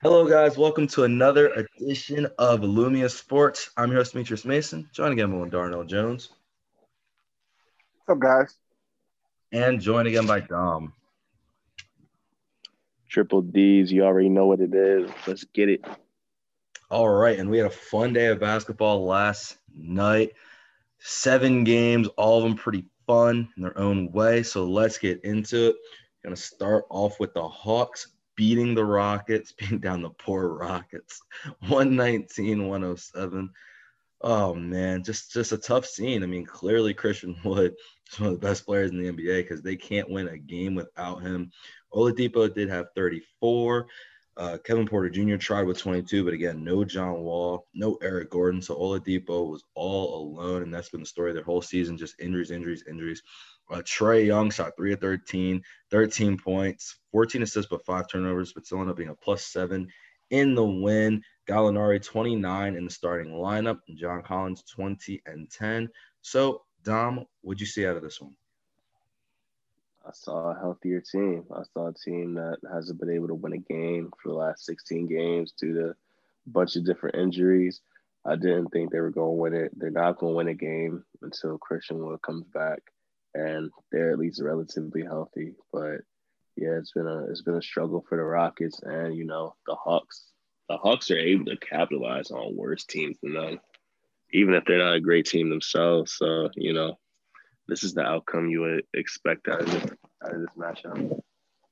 Hello, guys. Welcome to another edition of Lumia Sports. I'm your host, Demetrius Mason. Joined again by Darnell Jones. What's up, guys? And joined again by Dom. Triple D's. You already know what it is. Let's get it. All right. And we had a fun day of basketball last night. Seven games, all of them pretty fun in their own way. So let's get into it. Going to start off with the Hawks beating the Rockets, beating down the poor Rockets, 119, 107. Oh man, just just a tough scene. I mean, clearly Christian Wood is one of the best players in the NBA because they can't win a game without him. Oladipo did have 34. Uh, Kevin Porter Jr. tried with 22, but again, no John Wall, no Eric Gordon. So Oladipo was all alone, and that's been the story of their whole season. Just injuries, injuries, injuries. Uh, Trae Young shot three of 13, 13 points, 14 assists, but five turnovers, but still ended up being a plus seven in the win. Gallinari 29 in the starting lineup, and John Collins 20 and 10. So, Dom, what'd you see out of this one? I saw a healthier team. I saw a team that hasn't been able to win a game for the last 16 games due to a bunch of different injuries. I didn't think they were going to win it. They're not going to win a game until Christian Wood comes back and they're at least relatively healthy. But yeah, it's been a it's been a struggle for the Rockets, and you know the Hawks. The Hawks are able to capitalize on worse teams than them, even if they're not a great team themselves. So you know, this is the outcome you would expect out of this, out of this matchup.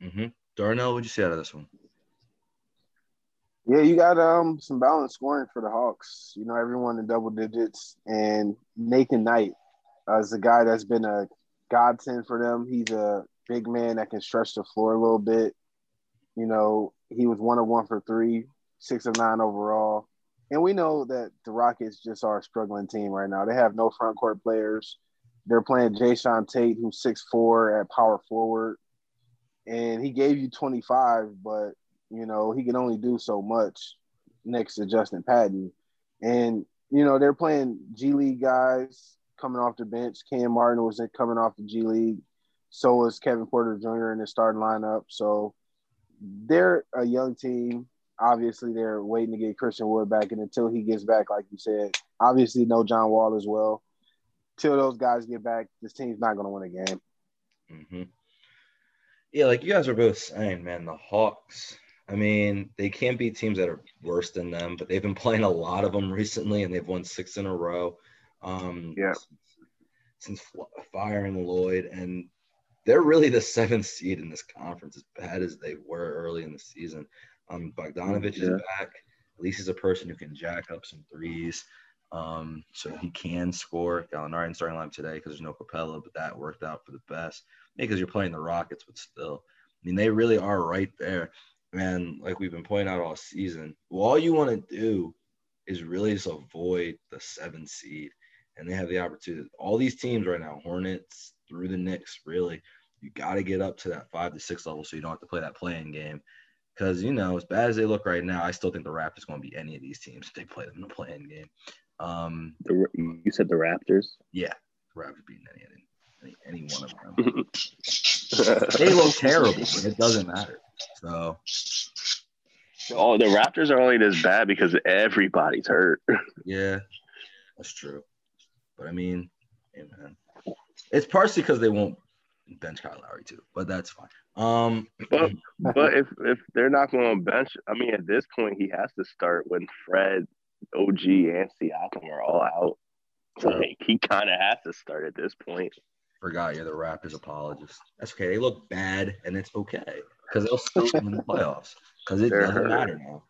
Mm-hmm. Darnell, what'd you see out of this one? Yeah, you got um some balanced scoring for the Hawks. You know, everyone in double digits, and Nathan Knight uh, is a guy that's been a godsend for them. He's a big man that can stretch the floor a little bit. You know, he was one of one for three, six of nine overall. And we know that the Rockets just are a struggling team right now. They have no front court players. They're playing Jae'Sean Tate, who's six four at power forward. And he gave you 25, but you know, he can only do so much next to Justin Patton. And, you know, they're playing G League guys coming off the bench. Cam Martin was coming off the G League. So was Kevin Porter Jr. in the starting lineup. So they're a young team. Obviously, they're waiting to get Christian Wood back, and until he gets back, like you said, obviously no John Wall as well. Till those guys get back, this team's not going to win a game. Mm-hmm. Yeah, like you guys are both saying, man, the Hawks. I mean, they can't beat teams that are worse than them, but they've been playing a lot of them recently, and they've won six in a row. Um, yeah. Since firing Lloyd, and they're really the seventh seed in this conference, as bad as they were early in the season. Um, Bogdanovich yeah. is back. At least he's a person who can jack up some threes. Um, so he can score. Gallinari in starting line today because there's no Capela, but that worked out for the best. Because you're playing the Rockets, but still, I mean, they really are right there. And like we've been pointing out all season, well, all you want to do is really just avoid the seven seed and they have the opportunity. All these teams right now, Hornets through the Knicks, really, you got to get up to that five to six level so you don't have to play that play-in game. Because you know, as bad as they look right now, I still think the Raptors going to be any of these teams if they play them in a play-in game. Um, the, you said the Raptors? Yeah, the Raptors beating any any, any one of them. they look terrible, but it doesn't matter. So. Oh, the Raptors are only this bad because everybody's hurt. Yeah, that's true. But I mean, hey man, it's partially because they won't bench Kyle Lowry too, but that's fine. Um, but but if if they're not going to bench, I mean, at this point, he has to start when Fred, OG, and Siakam are all out. So like, he kind of has to start at this point. Forgot you're the Raptors apologist. That's okay. They look bad, and it's okay because they'll still win the playoffs because it they're doesn't hurt. matter now.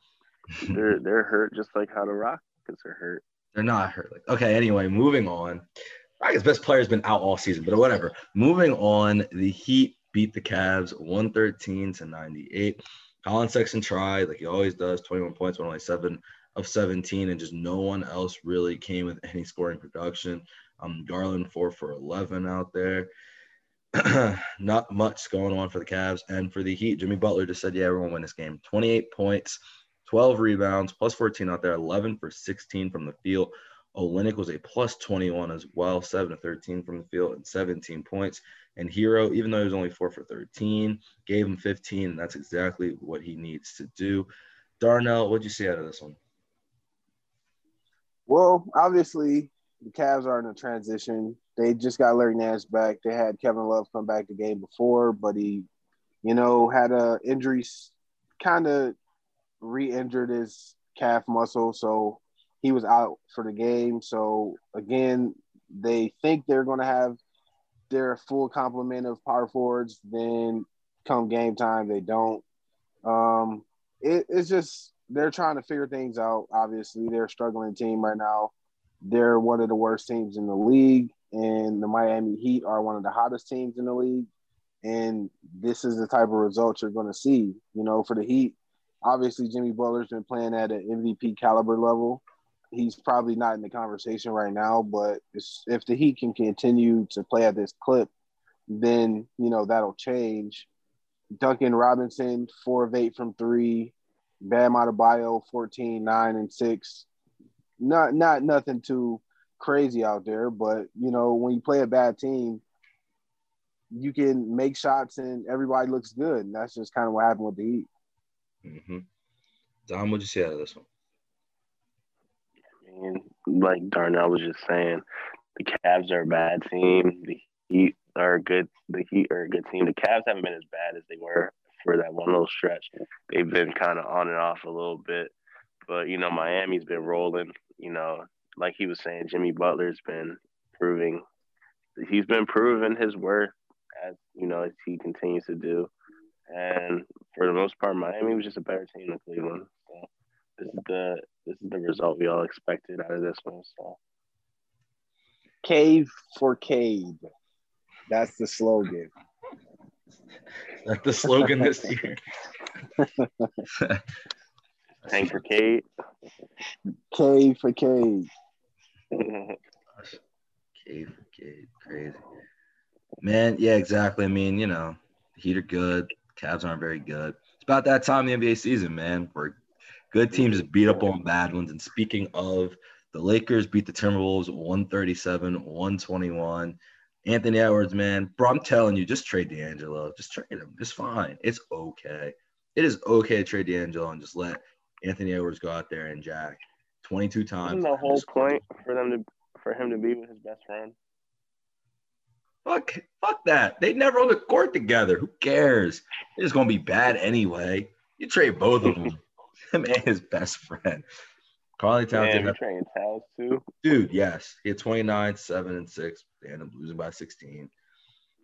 they're they're hurt just like how the Rockets are hurt. They're not hurt. Like, okay, anyway, moving on. Rockets' best player has been out all season, but whatever. Moving on, the Heat beat the Cavs 113 to 98. Collin Sexton tried, like he always does, 21 points, but only seven of 17, and just no one else really came with any scoring production. Um, Garland four for 11 out there. Not much going on for the Cavs and for the Heat. Jimmy Butler just said, "Yeah, everyone win this game." 28 points, 12 rebounds, plus 14 out there, 11 for 16 from the field. Olynyk was a plus 21 as well, 7 to 13 from the field and 17 points. And Herro, even though he was only 4 for 13, gave him 15, and that's exactly what he needs to do. Darnell, what'd you see out of this one? Well, obviously, the Cavs are in a transition. They just got Larry Nance back. They had Kevin Love come back the game before, but he, you know, had a injury, kind of re-injured his calf muscle, so he was out for the game. So again, they think they're going to have their full complement of power forwards. Then come game time, they don't. Um, it, it's just they're trying to figure things out. Obviously, they're a struggling team right now. They're one of the worst teams in the league, and the Miami Heat are one of the hottest teams in the league. And this is the type of results you're going to see. You know, for the Heat, obviously Jimmy Butler's been playing at an MVP caliber level. He's probably not in the conversation right now, but if the Heat can continue to play at this clip, then you know that'll change. Duncan Robinson, four of eight from three. Bam Adebayo, 14, 9, and 6. Not not nothing too crazy out there, but you know, when you play a bad team, you can make shots and everybody looks good. And that's just kind of what happened with the Heat. Mm-hmm. Dom, what'd you see out of this one? Like Darnell was just saying, the Cavs are a bad team. The Heat are good. The Heat are a good team. The Cavs haven't been as bad as they were for that one little stretch. They've been kind of on and off a little bit, but you know Miami's been rolling. You know, like he was saying, Jimmy Butler's been proving he's been proving his worth as you know as he continues to do. And for the most part, Miami was just a better team than Cleveland. So this is the this is the result we all expected out of this one. So Cade for Cade. That's the slogan. That's the slogan this year. Hank for Cade. K for K. K for K. Crazy. Man, yeah, exactly. I mean, you know, the Heat are good. Cavs aren't very good. It's about that time in the NBA season, man, where good teams beat up on bad ones. And speaking of, the Lakers beat the Timberwolves 137, 121. Anthony Edwards, man, bro, I'm telling you, just trade D'Angelo. Just trade him. It's fine. It's okay. It is okay to trade D'Angelo and just let Anthony Edwards go out there and jack 22 times. Isn't the whole point for them to for him to be with his best friend? Fuck, fuck that. They never on the court together. Who cares? They're just gonna be bad anyway. You trade both of them. him and his best friend. Karl Towns. Yeah, trading Towns too. Dude, yes. He had 29, 7, and 6. They ended up losing by 16.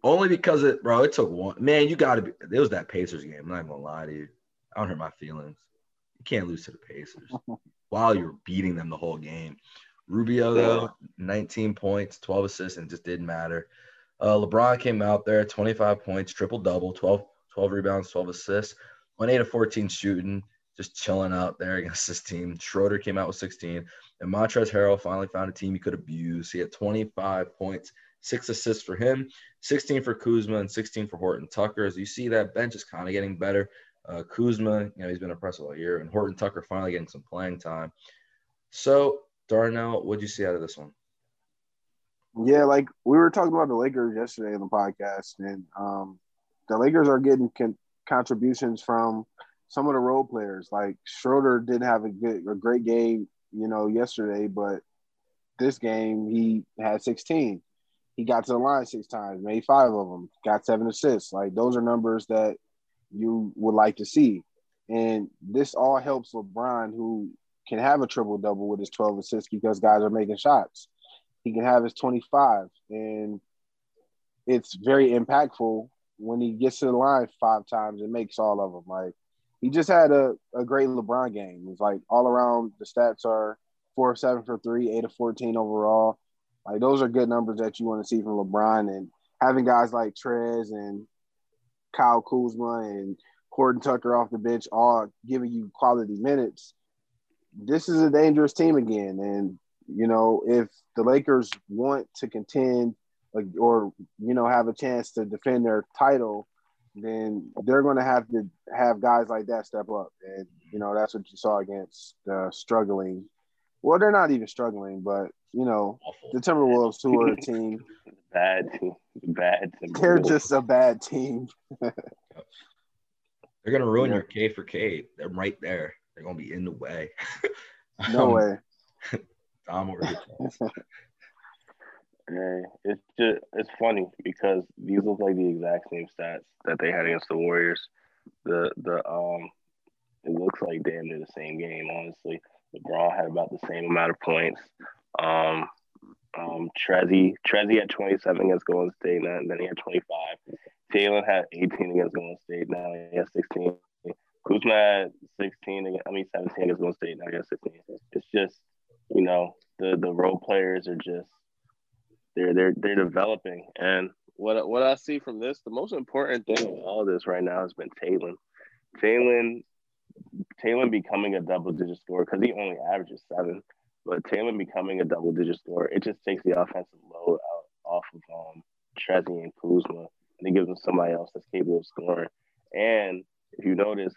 Only because it, bro, it took one. Man, you got to be. It was that Pacers game. I'm not gonna lie to you. I don't hurt my feelings. You can't lose to the Pacers while you're beating them the whole game. Rubio, though, 19 points, 12 assists, and just didn't matter. Uh, LeBron came out there, 25 points, triple double, 12, 12 rebounds, 12 assists, went 8 of 14 shooting just chilling out there against this team. Schroeder came out with 16, and Montrezl Harrell finally found a team he could abuse. He had 25 points, six assists for him, 16 for Kuzma, and 16 for Horton Tucker. As you see, that bench is kind of getting better. Uh, Kuzma, you know, he's been impressive all year, and Horton Tucker finally getting some playing time. So, Darnell, what'd you see out of this one? Yeah, like we were talking about the Lakers yesterday in the podcast, and um, the Lakers are getting con- contributions from some of the role players. Like Schroeder didn't have a good, a great game, you know, yesterday, but this game he had 16. He got to the line six times, made five of them, got seven assists. Like those are numbers that you would like to see. And this all helps LeBron, who can have a triple double with his 12 assists because guys are making shots. He can have his 25, and it's very impactful when he gets to the line five times and makes all of them. Like he just had a, a great LeBron game. It's like all around the stats are four seven for three, eight of 14 overall. Like those are good numbers that you want to see from LeBron and having guys like Trez and Kyle Kuzma and Horton Tucker off the bench all giving you quality minutes. This is a dangerous team again. And, you know, if the Lakers want to contend or, you know, have a chance to defend their title, then they're going to have to have guys like that step up. And, you know, that's what you saw against the struggling. Well, they're not even struggling, but, you know, the Timberwolves, who are a team. bad. Bad. They're just a bad team. they're going to ruin yeah. your K for K. They're right there. they're gonna be in the way. No Um, way. Were your thoughts? Hey, it's just it's funny because these look like the exact same stats that they had against the Warriors. The the um it looks like damn near the same game, honestly. LeBron had about the same amount of points. Um um Trezzy Trezzy had 27 against Golden State, and then he had 25. Talen had 18 against Golden State, now he has 16. Kuzma had 16 against, I mean 17 against Golden State, now he has 16. It's just, you know, the the role players are just they're they're they're developing. And what what I see from this, the most important thing of all this right now has been Talen. Talen Talen becoming a double digit scorer because he only averages seven, but Talen becoming a double digit scorer, it just takes the offensive load out off of um Trezzy and Kuzma, and it gives them somebody else that's capable of scoring. And if you notice,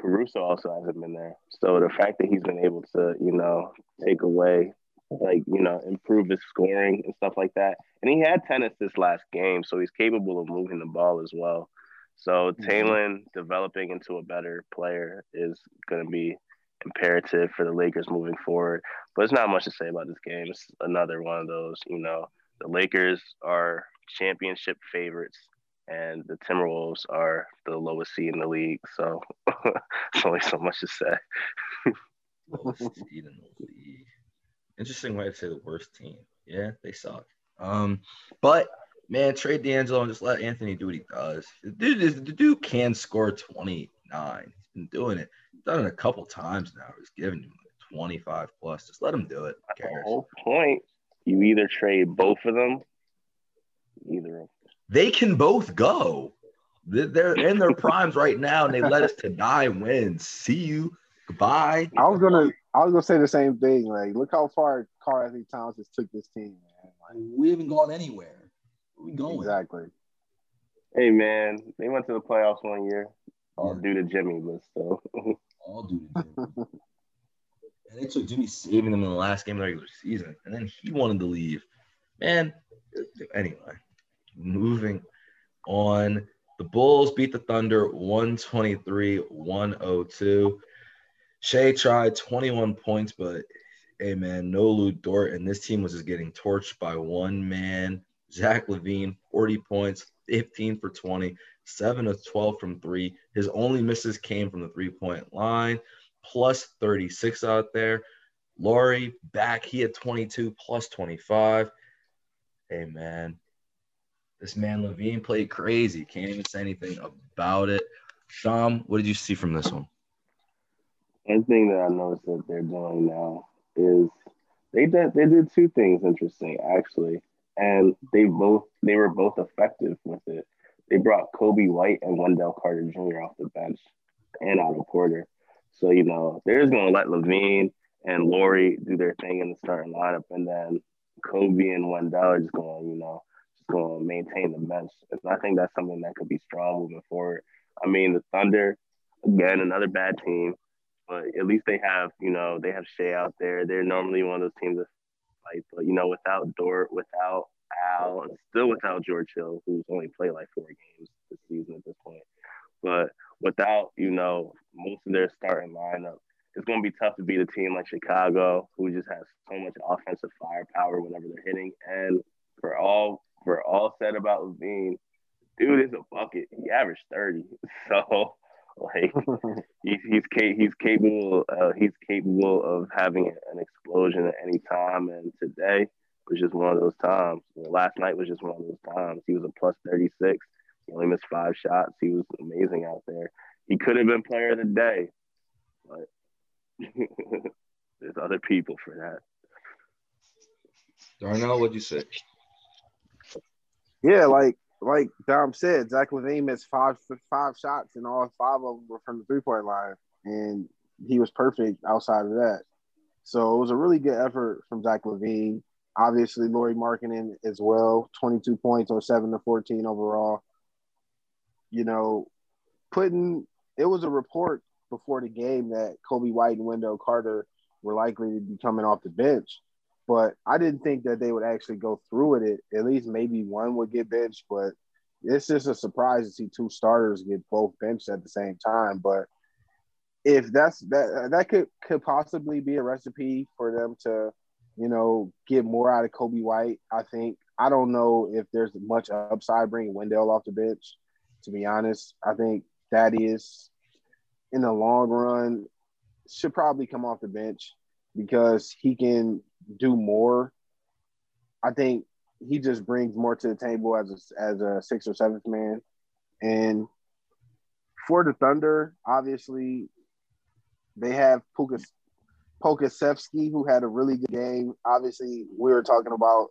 Caruso also hasn't been there. So the fact that he's been able to, you know, take away like you know improve his scoring and stuff like that. And he had tennis this last game, so he's capable of moving the ball as well. So mm-hmm. Talen developing into a better player is going to be imperative for the Lakers moving forward. But it's not much to say about this game. It's another one of those, you know, the Lakers are championship favorites and the Timberwolves are the lowest seed in the league. So it's only so much to say. Lowest seed in the league. Interesting way to say the worst team. Yeah, they suck. Um, but man, trade D'Angelo and just let Anthony do what he does. The dude is the dude can score 29. He's been doing it. He's done it a couple times now. He's given him 25 plus. Just let him do it. The whole point, you either trade both of them, either of They can both go. They're- They're in their primes right now, and they let us to die win. See you. Goodbye. I was gonna I was gonna say the same thing. Like, look how far Karl Anthony Towns has took this team, man. Like, We haven't gone anywhere. Where we going? exactly. Hey man, they went to the playoffs one year. All Yeah. due to Jimmy, but still. all due to Jimmy. and it took Jimmy saving them in the last game of the regular season, and then he wanted to leave. Man, anyway, moving on. The Bulls beat the Thunder 123 102. Shai tried 21 points, but hey, man, no Lu Dort, and this team was just getting torched by one man. Zach LaVine, 40 points, 15 for 20, 7 of 12 from three. His only misses came from the three point line, plus 36 out there. Lauri back, he had 22 plus 25. Hey, man, this man LaVine played crazy. Can't even say anything about it. Dom, what did you see from this one? One thing that I noticed that they're doing now is they did they did two things interesting actually, and they both they were both effective with it. They brought Coby White and Wendell Carter Jr. off the bench and Otto Porter. So you know they're just gonna let LaVine and Lauri do their thing in the starting lineup, and then Coby and Wendell are just going you know going to maintain the bench. And I think that's something that could be strong moving forward. I mean the Thunder again another bad team but at least they have, you know, they have Shai out there. They're normally one of those teams that fight, but you know, without Dort, without Al, and still without George Hill, who's only played like four games this season at this point. But without, you know, most of their starting lineup, it's going to be tough to beat a team like Chicago, who just has so much offensive firepower whenever they're hitting. And for all for all said about LaVine, dude is a bucket. He averaged thirty, so like he's he's ca- he's capable uh, he's capable of having an explosion at any time. And today was just one of those times. Well, last night was just one of those times. He was a plus thirty six. He only missed five shots. He was amazing out there. He could have been player of the day, but there's other people for that. Darnell, what'd you say? Yeah, like like Dom said, Zach LaVine missed five five shots, and all five of them were from the three point line, and he was perfect outside of that. So it was a really good effort from Zach LaVine. Obviously, Lauri Markkanen as well, twenty two points or seven to fourteen overall. You know, putting it was a report before the game that Coby White and Wendell Carter were likely to be coming off the bench but I didn't think that they would actually go through with it. At least maybe one would get benched, but it's just a surprise to see two starters get both benched at the same time. But if that's that that could could possibly be a recipe for them to, you know, get more out of Coby White. I think I don't know if there's much upside bringing Wendell off the bench. To be honest, I think Thaddeus, in the long run, should probably come off the bench because he can do more. I think he just brings more to the table as a, as a sixth or seventh man. And for the Thunder, obviously, they have Poku, Pokusevski, who had a really good game. Obviously, we were talking about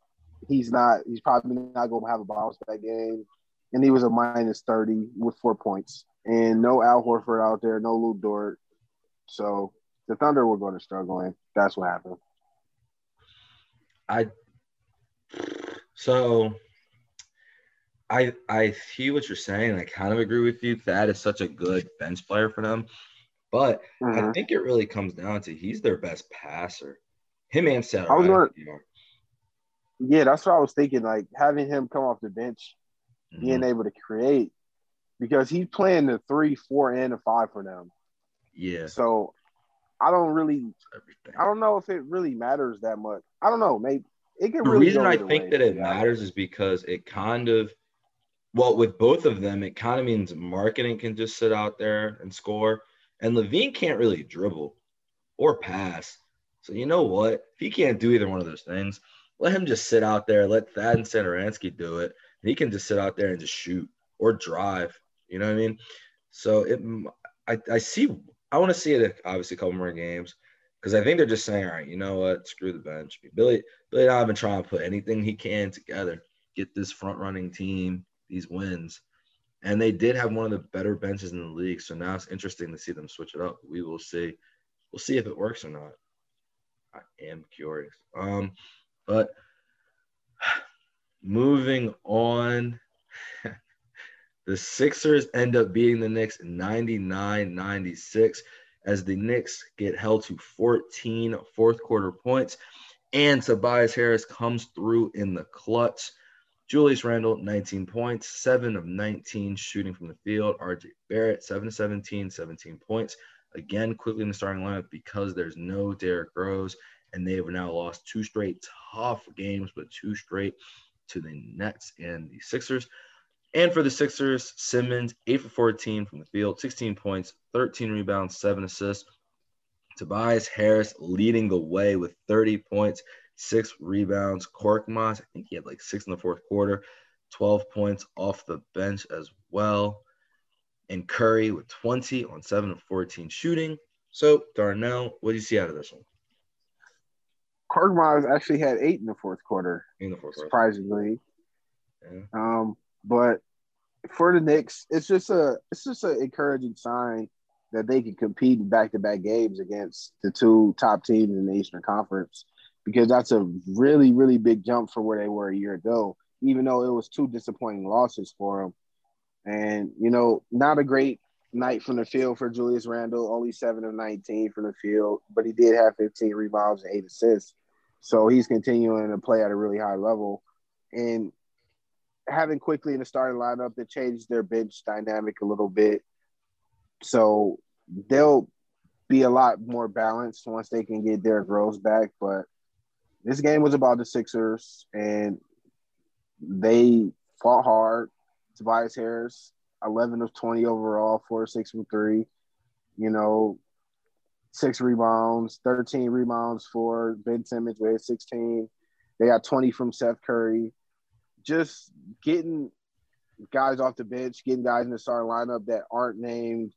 he's not, he's probably not going to have a bounce back game. And he was a minus 30 with four points. And no Al Horford out there, no Lu Dort. So the Thunder were going to struggle, and that's what happened. I so I I see what you're saying. I kind of agree with you. Thad is such a good bench player for them, but mm-hmm. I think it really comes down to he's their best passer. Him and Seth. yeah, that's what I was thinking. Like having him come off the bench, mm-hmm. being able to create, because he's playing the three, four, and the five for them. Yeah. So I don't really, I don't know if it really matters that much. I don't know. Maybe it can the really reason I think way, that it yeah. matters is because it kind of well with both of them it kind of means Markkanen can just sit out there and score and LaVine can't really dribble or pass. So you know what? If he can't do either one of those things, let him just sit out there. Let Thad and Satoransky do it. He can just sit out there and just shoot or drive. You know what I mean? So it, I, I see. I want to see it obviously a couple more games because I think they're just saying, all right, you know what? Screw the bench. Billy Billy and I have been trying to put anything he can together, get this front running team these wins. And they did have one of the better benches in the league. So now it's interesting to see them switch it up. We will see. We'll see if it works or not. I am curious. Um, but moving on, the Sixers end up beating the Knicks 99 96 as the Knicks get held to 14 fourth quarter points. And Tobias Harris comes through in the clutch. Julius Randle, 19 points, 7 of 19 shooting from the field. RJ Barrett, 7 of 17, 17 points. Again, quickly in the starting lineup because there's no Derrick Rose, and they have now lost two straight tough games, but two straight to the Nets and the Sixers. And for the Sixers, Simmons, 8 for 14 from the field, 16 points, 13 rebounds, 7 assists. Tobias Harris leading the way with 30 points, 6 rebounds. Korkmaz, I think he had like 6 in the fourth quarter, 12 points off the bench as well. And Curry with 20 on 7 of 14 shooting. So, Darnell, what do you see out of this one? Korkmaz actually had 8 in the fourth quarter. In the fourth quarter. Surprisingly. Yeah. Um, but for the Knicks, it's just a it's just an encouraging sign that they can compete in back to back games against the two top teams in the Eastern Conference because that's a really really big jump for where they were a year ago. Even though it was two disappointing losses for them, and you know, not a great night from the field for Julius Randle, only seven of 19 from the field, but he did have 15 rebounds and eight assists. So he's continuing to play at a really high level. And having quickly in the starting lineup that changed their bench dynamic a little bit. So they'll be a lot more balanced once they can get Derrick Rose back. But this game was about the Sixers, and they fought hard. Tobias Harris, 11 of 20 overall, 4 6 from 3. You know, six rebounds, 13 rebounds for Ben Simmons with 16. They got 20 from Seth Curry just getting guys off the bench, getting guys in the starting lineup that aren't named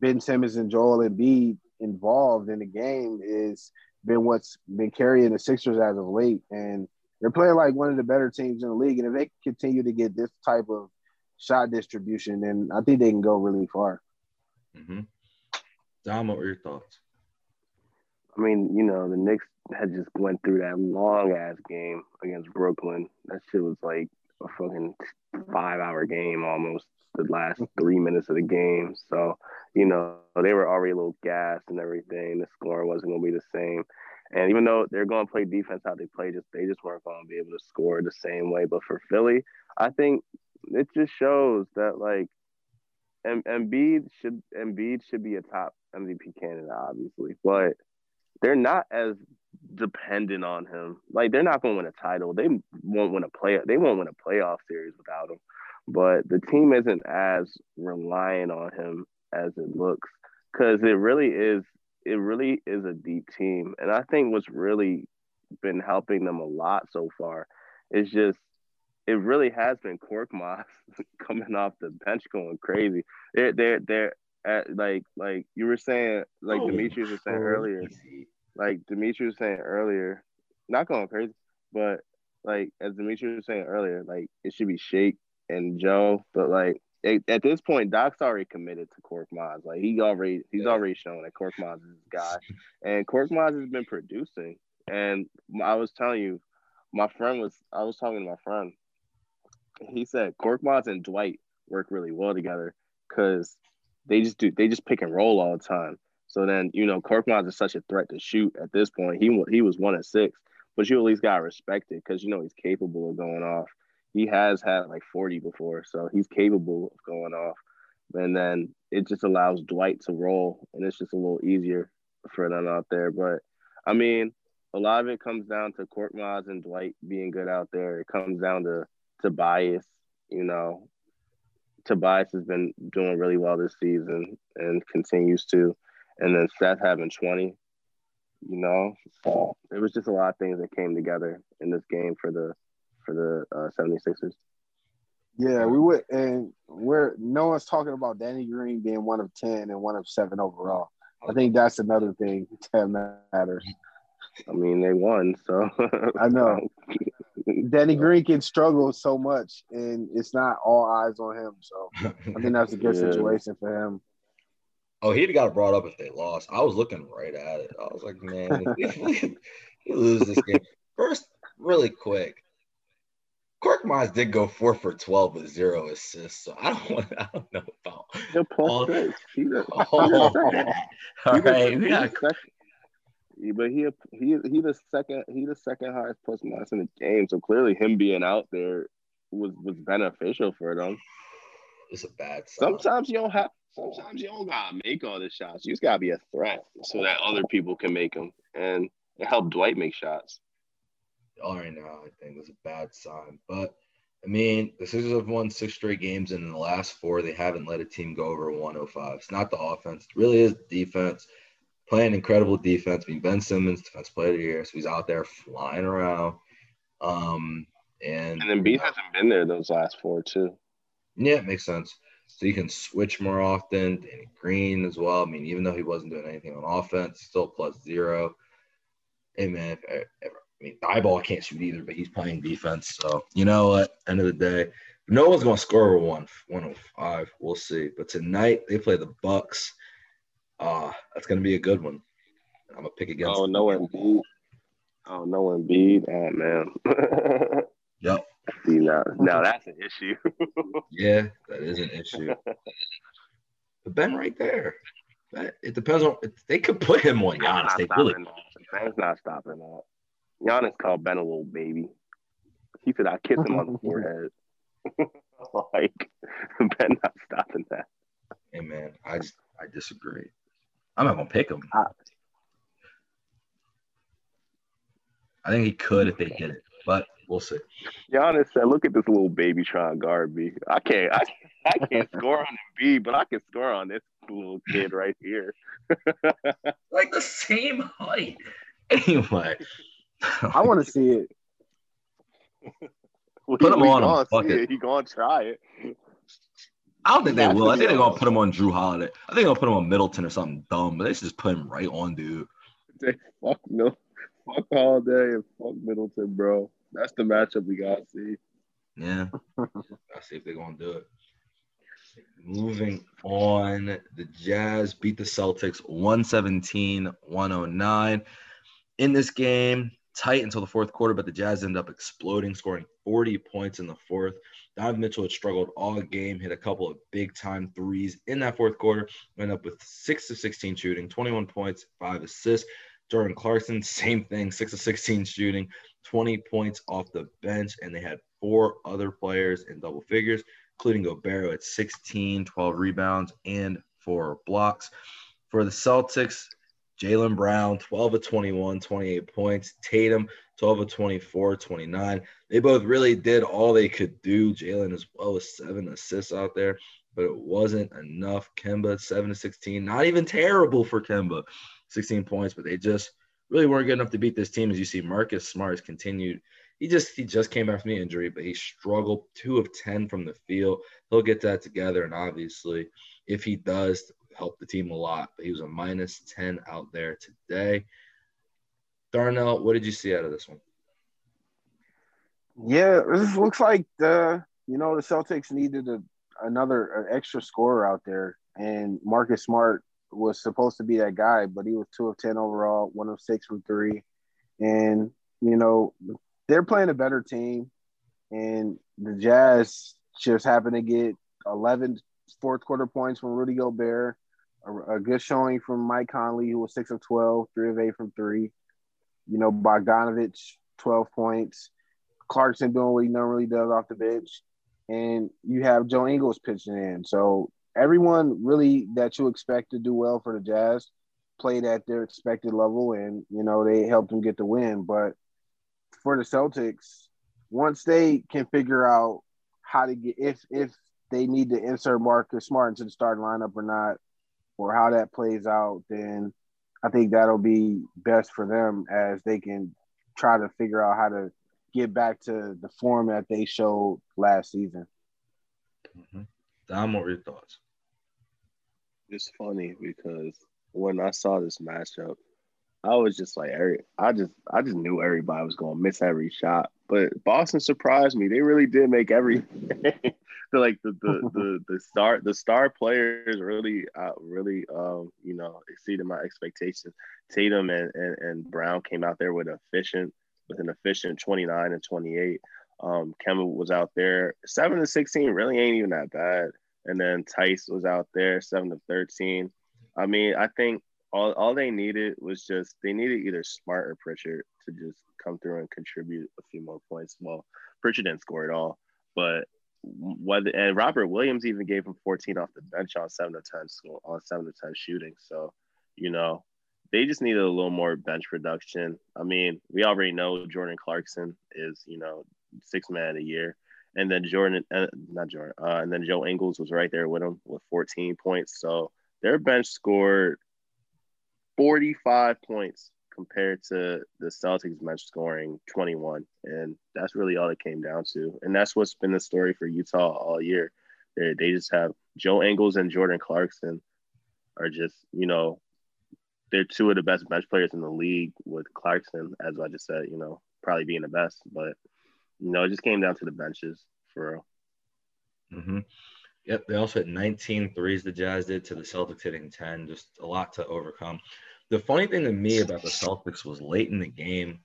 Ben Simmons and Joel Embiid involved in the game is been what's been carrying the Sixers as of late. And they're playing like one of the better teams in the league. And if they continue to get this type of shot distribution, then I think they can go really far. Mm-hmm. Dom, what were your thoughts? I mean, you know, the Knicks had just went through that long ass game against Brooklyn. That shit was like a fucking five hour game almost the last three minutes of the game. So, you know, they were already a little gassed and everything. The score wasn't gonna be the same. And even though they're gonna play defense how they play, just they just weren't gonna be able to score the same way. But for Philly, I think it just shows that like Embiid should Embiid should be a top MVP candidate, obviously, but they're not as dependent on him. Like they're not going to win a title. They won't win a play. They won't win a playoff series without him. But the team isn't as reliant on him as it looks because it really is. It really is a deep team, and I think what's really been helping them a lot so far is just it really has been Korkmaz coming off the bench going crazy. They're they're they're at, like like you were saying, like oh, Demetrius was saying earlier, like Demetrius was saying earlier, not going crazy, but like as Demetrius was saying earlier, like it should be Shake and Joe, but like at this point, Doc's already committed to Cork Korkmaz. Like he already he's yeah. already shown that Cork Korkmaz is his guy, and Korkmaz has been producing. And I was telling you, my friend was I was talking to my friend. He said Cork Korkmaz and Dwight work really well together because they just do they just pick and roll all the time. So then you know Korkmaz is such a threat to shoot at this point. He he was one at six, but you at least got respected because you know he's capable of going off. He has had like forty before, so he's capable of going off. And then it just allows Dwight to roll, and it's just a little easier for them out there. But I mean, a lot of it comes down to Korkmaz and Dwight being good out there. It comes down to Tobias, you know. Tobias has been doing really well this season and continues to. And then Seth having 20, you know. So it was just a lot of things that came together in this game for the for the uh, 76ers. Yeah, we would, and we're no one's talking about Danny Green being one of ten and one of seven overall. I think that's another thing that matters. I mean, they won, so I know. Danny Green can struggle so much, and it's not all eyes on him. So I think that's a good yeah. situation for him. Oh, he'd got brought up if they lost. I was looking right at it. I was like, man, if we, we lose this game. First, really quick, Korkmaz did go four for twelve with zero assists. So I don't want. I don't know about all, all, that. All right, we got but he he he the second he the second highest plus minus in the game. So clearly, him being out there was was beneficial for them. It's a bad. Sign. Sometimes you don't have. Sometimes you don't gotta make all the shots. You just gotta be a threat so that other people can make them, and it helped Dwight make shots. All right, now I think was a bad sign, but I mean the Sixers have won six straight games, and in the last four, they haven't let a team go over 105. It's not the offense; it really is defense playing incredible defense. I mean, Ben Simmons, defense player of the year, so he's out there flying around. Um, and and then B hasn't been there those last four too. Yeah, it makes sense. So you can switch more often. Danny Green as well. I mean, even though he wasn't doing anything on offense, still plus zero. Hey man, if, if, I mean, Thybulle can't shoot either, but he's playing defense. So you know what? End of the day, no one's gonna score over one 105. We'll see. But tonight they play the Bucks. Ah, uh, that's gonna be a good one. I'm gonna pick against. Oh no, Embiid. Oh no, Embiid. Oh man. yep. See now, now that's an issue. yeah, that is an issue. But Ben, right there. It depends on. They could put him on Giannis. They really. Ben's not stopping that. Giannis called Ben a little baby. He said, "I kiss him on the forehead." like Ben not stopping that. Hey man, I just I disagree. I'm not gonna pick him. I, I think he could if they hit it, but we'll see. Giannis said, "Look at this little baby trying to guard me. I can't, I, I can't score on him, B, but I can score on this little kid right here. like the same height. Anyway, I want to see it. Well, Put him on him. Fuck it. He gonna try it. I don't think they will. I think they're gonna put him on Jrue Holiday. I think they're gonna put him on Middleton or something dumb, but they should just put him right on dude. Fuck no, fuck Holiday and fuck Middleton, bro. That's the matchup we gotta see. Yeah, gotta see if they're gonna do it. Moving on, the Jazz beat the Celtics 117 109. In this game, tight until the fourth quarter, but the Jazz end up exploding, scoring 40 points in the fourth. Donovan Mitchell had struggled all game, hit a couple of big time threes in that fourth quarter, went up with six to 16 shooting, 21 points, five assists. Jordan Clarkson, same thing, six to 16 shooting, 20 points off the bench, and they had four other players in double figures, including Gobert at 16, 12 rebounds, and four blocks. For the Celtics, Jaylen Brown, 12 of 21, 28 points. Tatum, 12 of 24, 29. They both really did all they could do. Jaylen as well with seven assists out there, but it wasn't enough. Kemba, 7 to 16. Not even terrible for Kemba, 16 points, but they just really weren't good enough to beat this team. As you see, Marcus Smart has continued. He just he just came back from the injury, but he struggled two of 10 from the field. He'll get that together, and obviously, if he does, help the team a lot. But he was a minus 10 out there today. Darnell, what did you see out of this one? Yeah, this looks like the you know the Celtics needed a, another an extra scorer out there, and Marcus Smart was supposed to be that guy, but he was two of ten overall, one of six from three, and you know they're playing a better team, and the Jazz just happened to get 11 fourth quarter points from Rudy Gobert, a, a good showing from Mike Conley, who was six of 12, three of eight from three. You know, Bogdanovich, 12 points. Clarkson doing what he normally does off the bench. And you have Joe Ingles pitching in. So everyone really that you expect to do well for the Jazz played at their expected level and, you know, they helped them get the win. But for the Celtics, once they can figure out how to get if if they need to insert Marcus Smart into the starting lineup or not, or how that plays out, then I think that'll be best for them as they can try to figure out how to get back to the form that they showed last season. Mm-hmm. Dom, what were your thoughts? It's funny because when I saw this matchup, I was just like, I just, I just knew everybody was going to miss every shot. But Boston surprised me. They really did make every feel like the the the, the star the star players really uh, really um you know exceeded my expectations. Tatum and, and and Brown came out there with efficient with an efficient 29 and 28. Um, Kemba was out there seven to 16 really ain't even that bad. And then Tice was out there seven to 13. I mean, I think all, all they needed was just they needed either Smart or Pritchard to just come through and contribute a few more points. Well, Pritchard didn't score at all, but whether and Robert Williams even gave him 14 off the bench on seven to 10 so on seven to 10 shooting. So, you know, they just needed a little more bench production. I mean, we already know Jordan Clarkson is, you know, six man a year. And then Jordan, uh, not Jordan, uh, and then Joe Ingles was right there with him with 14 points. So their bench scored 45 points compared to the Celtics bench scoring 21. And that's really all it came down to. And that's what's been the story for Utah all year. They, they just have Joe Ingles and Jordan Clarkson are just, you know, they're two of the best bench players in the league with Clarkson, as I just said, you know, probably being the best. But, you know, it just came down to the benches for real. Mm-hmm. Yep, they also hit 19 threes, the Jazz did, to the Celtics hitting 10. Just a lot to overcome. The funny thing to me about the Celtics was late in the game,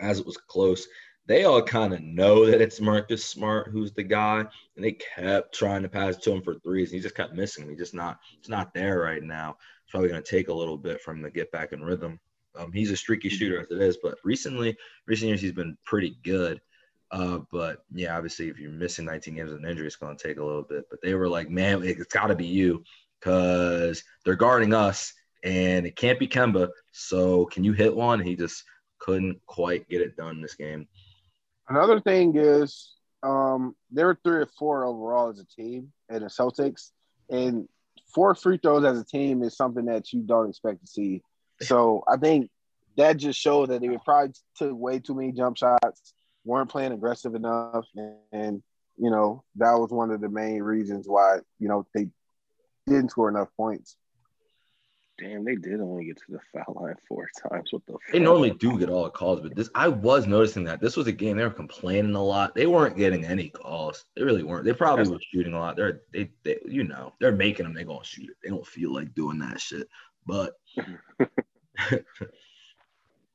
as it was close, they all kind of know that it's Marcus Smart who's the guy, and they kept trying to pass to him for threes. And he just kept missing. He's just not, it's not there right now. It's probably going to take a little bit him to get back in rhythm. Um, he's a streaky shooter as it is, but recently, recent years he's been pretty good. Uh, but yeah, obviously, if you're missing 19 games with an injury, it's going to take a little bit. But they were like, man, it's got to be you because they're guarding us and it can't be Kemba. So can you hit one? He just couldn't quite get it done this game. Another thing is um, they were three or four overall as a team in the Celtics, and four free throws as a team is something that you don't expect to see. So I think that just showed that they probably took way too many jump shots, weren't playing aggressive enough, and, and you know that was one of the main reasons why you know they didn't score enough points. Damn, they did only get to the foul line four times. What the? They normally do get all the calls, but this I was noticing that this was a game they were complaining a lot. They weren't getting any calls. They really weren't. They probably were shooting a lot. They're they, they you know they're making them. They gonna shoot it. They don't feel like doing that shit. But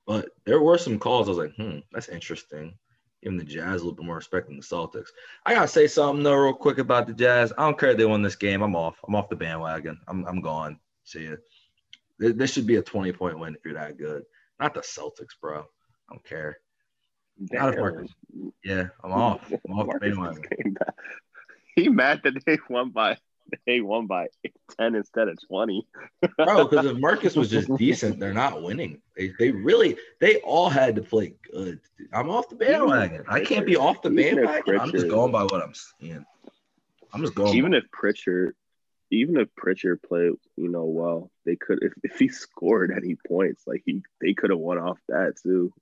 but there were some calls. I was like, hmm, that's interesting. Giving the Jazz a little bit more respect than the Celtics. I gotta say something though, real quick about the Jazz. I don't care if they won this game. I'm off. I'm off the bandwagon. I'm I'm gone. See you. This should be a 20 point win if you're that good. Not the Celtics, bro. I don't care. Not if Marcus. Yeah, I'm off. I'm off He mad that they won by they won by ten instead of twenty. Bro, because if Marcus was just decent, they're not winning. They, they really they all had to play good. I'm off the bandwagon. I can't be off the bandwagon. I'm just going by what I'm seeing. I'm just going. Even if Pritchard, even if Pritchard played, you know, well, they could if, if he scored any points, like he they could have won off that too.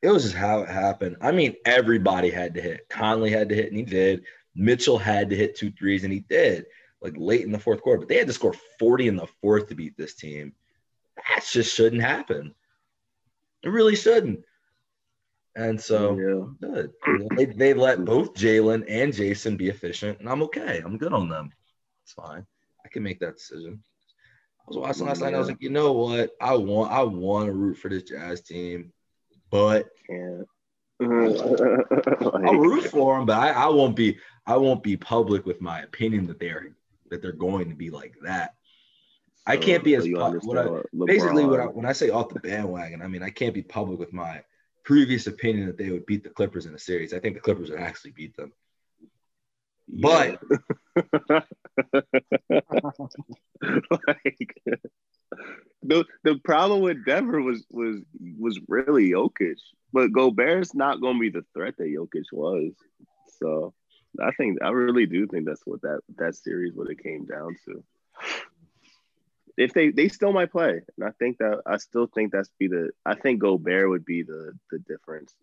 It was just how it happened. I mean, everybody had to hit. Conley had to hit, and he did. Mitchell had to hit two threes, and he did, like late in the fourth quarter. But they had to score 40 in the fourth to beat this team. That just shouldn't happen. It really shouldn't. And so yeah. good. They, they let both Jalen and Jason be efficient, and I'm okay. I'm good on them. It's fine. I can make that decision. I was watching last night. I was like, you know what? I want I want to root for this Jazz team, but can't. I'll root for them, but I, I won't be I won't be public with my opinion that they're that they're going to be like that. I can't be as pu- what I, basically what I, when I say off the bandwagon, I mean I can't be public with my previous opinion that they would beat the Clippers in a series. I think the Clippers would actually beat them. But like the the problem with Denver was was was really Jokic, but Gobert's not going to be the threat that Jokic was. So I think I really do think that's what that that series what it came down to. If they they still might play, and I think that I still think that's be the I think Gobert would be the the difference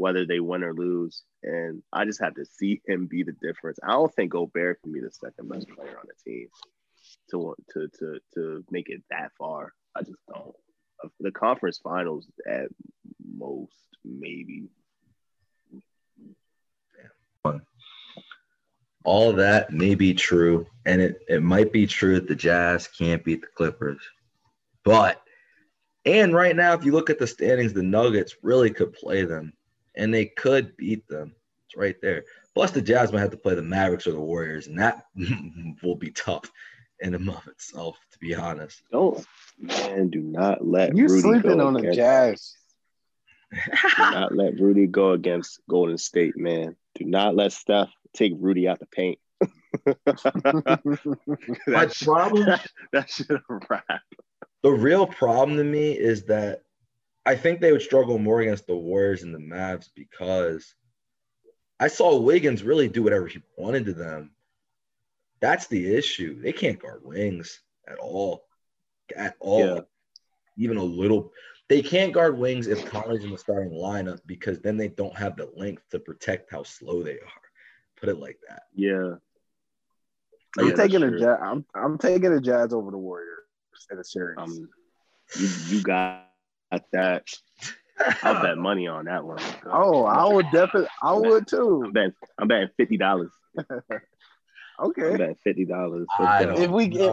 whether they win or lose. And I just have to see him be the difference. I don't think Gobert can be the second best player on the team to to to to make it that far. I just don't. The conference finals at most, maybe. All that may be true, and it, it might be true that the Jazz can't beat the Clippers. But and right now, if you look at the standings, the Nuggets really could play them, and they could beat them. It's right there. Plus, the Jazz might have to play the Mavericks or the Warriors, and that will be tough in and of itself, to be honest. Don't man, do not let You Rudy sleeping go on the Jazz. Do not let Rudy go against Golden State, man. Do not let Steph take Rudy out the paint. My that, problem that, that should have wrapped. The real problem to me is that I think they would struggle more against the Warriors and the Mavs because I saw Wiggins really do whatever he wanted to them. That's the issue. They can't guard wings at all. At all. Yeah. Even a little. They can't guard wings if Conley's in the starting lineup because then they don't have the length to protect how slow they are. Put it like that. Yeah. I'm Yeah, taking that's the. Jazz. I'm, I'm taking the Jazz over the Warriors in a series. Um, you, you got that. I'll bet money on that one. oh, I would definitely. I would I'm too. betting, I'm betting fifty dollars. okay. I'm Okay. betting fifty dollars. If we get-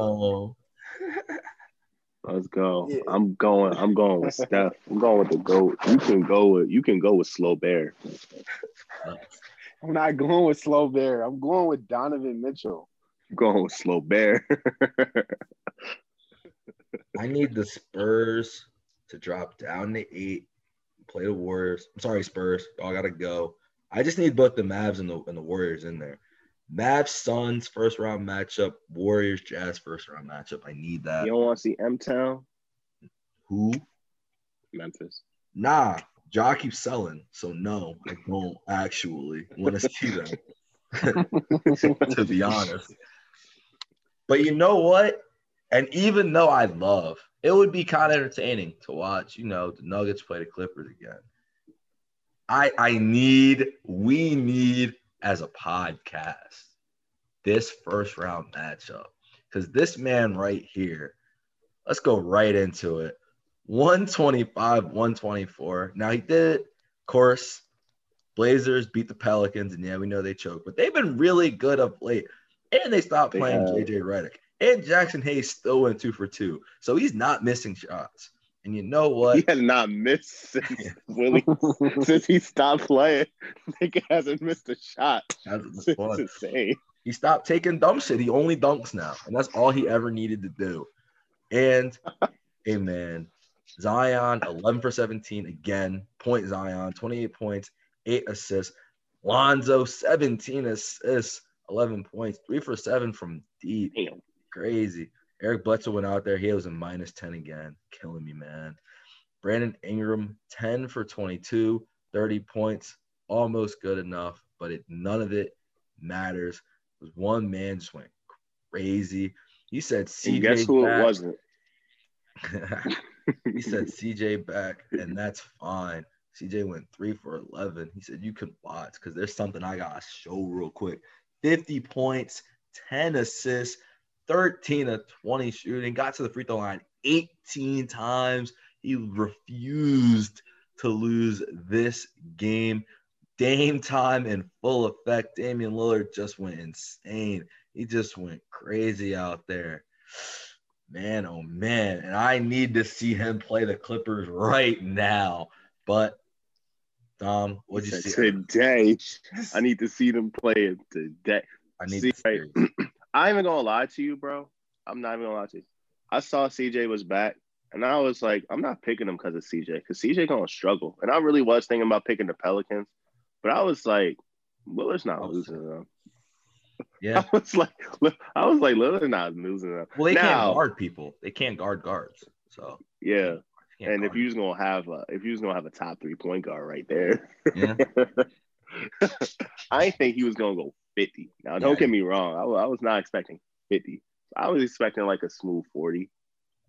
Let's go. Yeah. I'm going. I'm going with Steph. I'm going with the goat. You can go with. You can go with Slow Bear. I'm not going with Slow Bear. I'm going with Donovan Mitchell. I'm going with Slow Bear. I need the Spurs to drop down to eight, play the Warriors. I'm sorry, Spurs. Y'all gotta go. I just need both the Mavs and the and the Warriors in there. Mavs Suns first round matchup, Warriors Jazz first round matchup. I need that. you don't want to see M Town, Who? Memphis. Nah, Ja keeps selling, so no, I don't actually want to see them. to be honest. But you know what? And even though I love, it would be kind of entertaining to watch, you know, the Nuggets play the Clippers again. I I need, we need as a podcast this first round matchup. Because this man right here, let's go right into it. 125, 124. Now he did it, of course. Blazers beat the Pelicans, and yeah, we know they choked, but they've been really good of late. And they stopped They playing have. JJ Redick. And Jaxson Hayes still went two for two. So he's not missing shots. And you know what? He has not missed since Willie since he stopped playing. Nigga hasn't missed a shot. That's insane. He stopped taking dumb shit. He only dunks now, and that's all he ever needed to do. And hey, man, Zion 11 for 17 again. Point Zion 28 points, eight assists. Lonzo 17 assists, 11 points, three for seven from deep. Damn. Crazy. Eric Bledsoe went out there. He was a minus 10 again. Killing me, man. Brandon Ingram, 10 for 22, 30 points. Almost good enough, but it, none of it matters. It was one man just went crazy. He said CJ. And guess who back. it wasn't? he said CJ back, and that's fine. CJ went three for 11. He said, You can watch because there's something I got to show real quick. 50 points, 10 assists, 13 of 20 shooting, got to the free throw line 18 times. He refused to lose this game. Dame time in full effect. Damian Lillard just went insane. He just went crazy out there. Man, oh man. And I need to see him play the Clippers right now. But Dom, what'd you see? Today. I need to see them play it today. I need See, to see it. I ain't even gonna lie to you, bro. I'm not even gonna lie to you. I saw CJ was back, and I was like, I'm not picking him because of CJ, because CJ gonna struggle. And I really was thinking about picking the Pelicans, but I was like, Lillard's not Oh, losing them. Yeah. I was like, I was like, Lillard's not losing them. Well, they can't guard people. They can't guard guards. So yeah. And if you was gonna have, a, if you was gonna have a top three point guard right there, yeah. I think he was gonna go 50. Now, don't Yeah. get me wrong. I, I was not expecting 50. I was expecting like a smooth 40.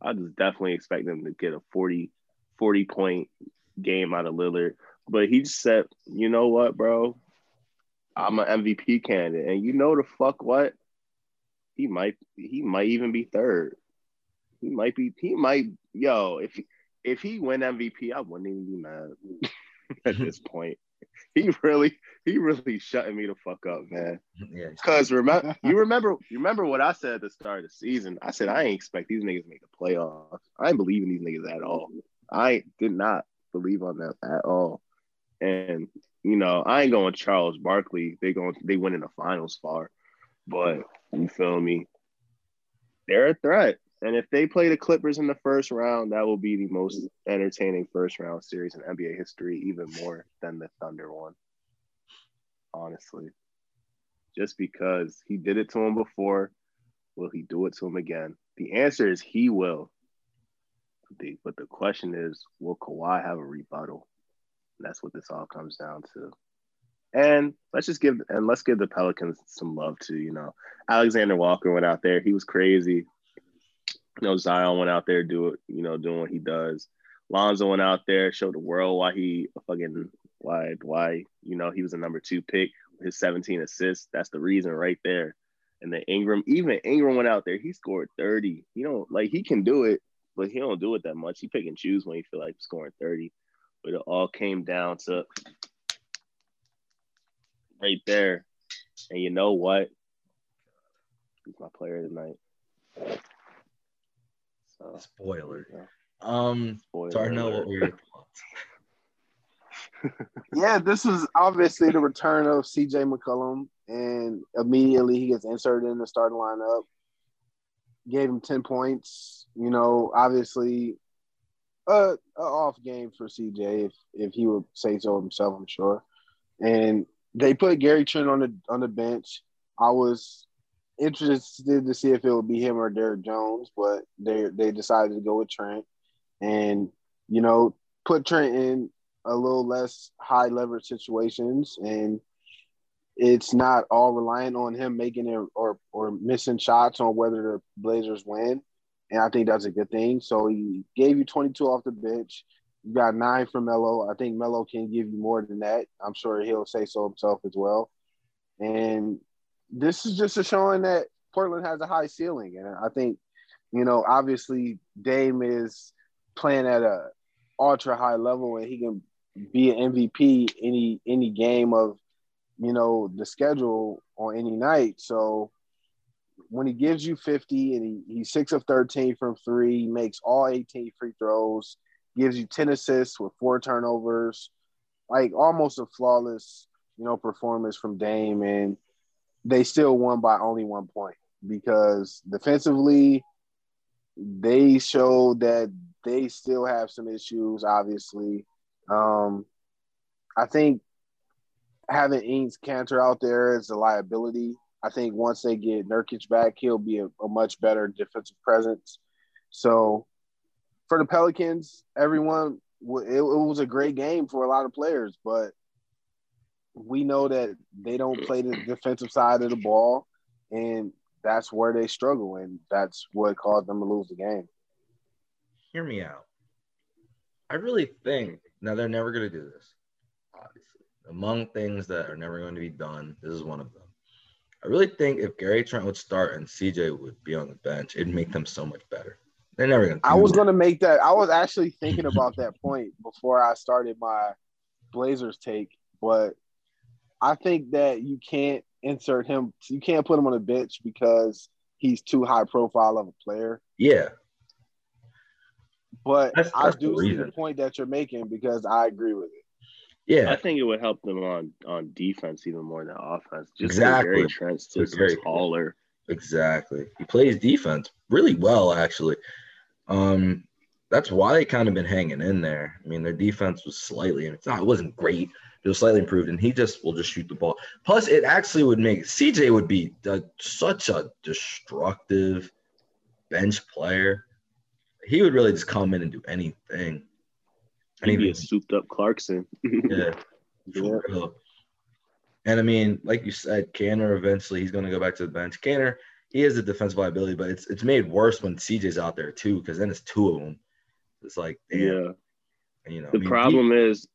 I was definitely expecting him to get a 40, 40 point game out of Lillard. But he just said, you know what, bro? I'm an MVP candidate. And you know the fuck what? He might he might even be third. He might be he might yo, if if he win MVP, I wouldn't even be mad at this point. He really, he really shutting me the fuck up, man. yeah. Cause remember, you remember, you remember what I said at the start of the season. I said I ain't expect these niggas to make the playoffs. I ain't believe in these niggas at all. I did not believe on them at all. And you know, I ain't going Charles Barkley. They going, they went in the finals far, but you feel me? They're a threat. And if they play the Clippers in the first round, that will be the most entertaining first round series in NBA history, even more than the Thunder one. Honestly. Just because he did it to him before, will he do it to him again? The answer is he will. But the question is, will Kawhi have a rebuttal? That's what this all comes down to. And let's just give and let's give the Pelicans some love too. You know, Alexander Walker went out there. He was crazy. You know, Zion went out there do it. You know, doing what he does. Lonzo went out there, showed the world why he fucking why why you know he was a number two pick. His 17 assists. That's the reason right there. And then Ingram, even Ingram went out there. He scored 30. You know, like he can do it, but he don't do it that much. He pick and choose when he feel like scoring 30. But it all came down to right there. And you know what? He's my player tonight. So, Spoiler. yeah. Um, spoiler Darnell, what were your thoughts? Yeah, this was obviously the return of CJ McCollum, and immediately he gets inserted in the starting lineup. Gave him 10 points. You know, obviously, a off game for CJ, if, if he would say so himself, I'm sure. And they put Gary Trent on the on the bench. I was interested to see if it would be him or Derek Jones, but they they decided to go with Trent, and you know put Trent in a little less high leverage situations, and it's not all reliant on him making it or or missing shots on whether the Blazers win, and I think that's a good thing. So he gave you 22 off the bench. You got nine from Melo. I think Melo can give you more than that. I'm sure he'll say so himself as well. And this is just a showing that Portland has a high ceiling. And I think, you know, obviously Dame is playing at a ultra high level and he can be an MVP any any game of, you know, the schedule on any night. So when he gives you 50 and he, he's six of 13 from three, makes all 18 free throws, gives you 10 assists with four turnovers, like almost a flawless, you know, performance from Dame. And they still won by only one point because defensively, they showed that they still have some issues, obviously. Um, I think having Enes Kanter out there is a liability I think once they get Nurkic back, he'll be a, a much better defensive presence. So for the Pelicans, everyone, it, it was a great game for a lot of players, but we know that they don't play the defensive side of the ball, and that's where they struggle, and that's what caused them to lose the game. Hear me out. I really think now they're never going to do this. Obviously, among things that are never going to be done, this is one of them. I really think if Gary Trent would start and CJ would be on the bench, it'd make them so much better. They're never to. I was that. to make that. I was actually thinking about that point before I started my Blazers take, but I think that you can't insert him. You can't put him on a bench because he's too high profile of a player. Yeah, but that's, that's I do the see the point that you're making because I agree with it. Yeah, I think it would help them on on defense even more than offense. Just exactly. Gary Trent's just very taller. Exactly. He plays defense really well, actually. Um, that's why they kind of been hanging in there. I mean, their defense was slightly, and it's not, it wasn't great. It was slightly improved, and he just will just shoot the ball. Plus, it actually would make CJ would be a, such a destructive bench player he would really just come in and do anything. He'd be a souped up Clarkson. yeah. yeah. And I mean, like you said, Kanter eventually he's going to go back to the bench. Kanter, he has a defensive liability, but it's it's made worse when CJ's out there too, because then it's two of them. It's like, damn. yeah. And, you know, the I mean, problem he, is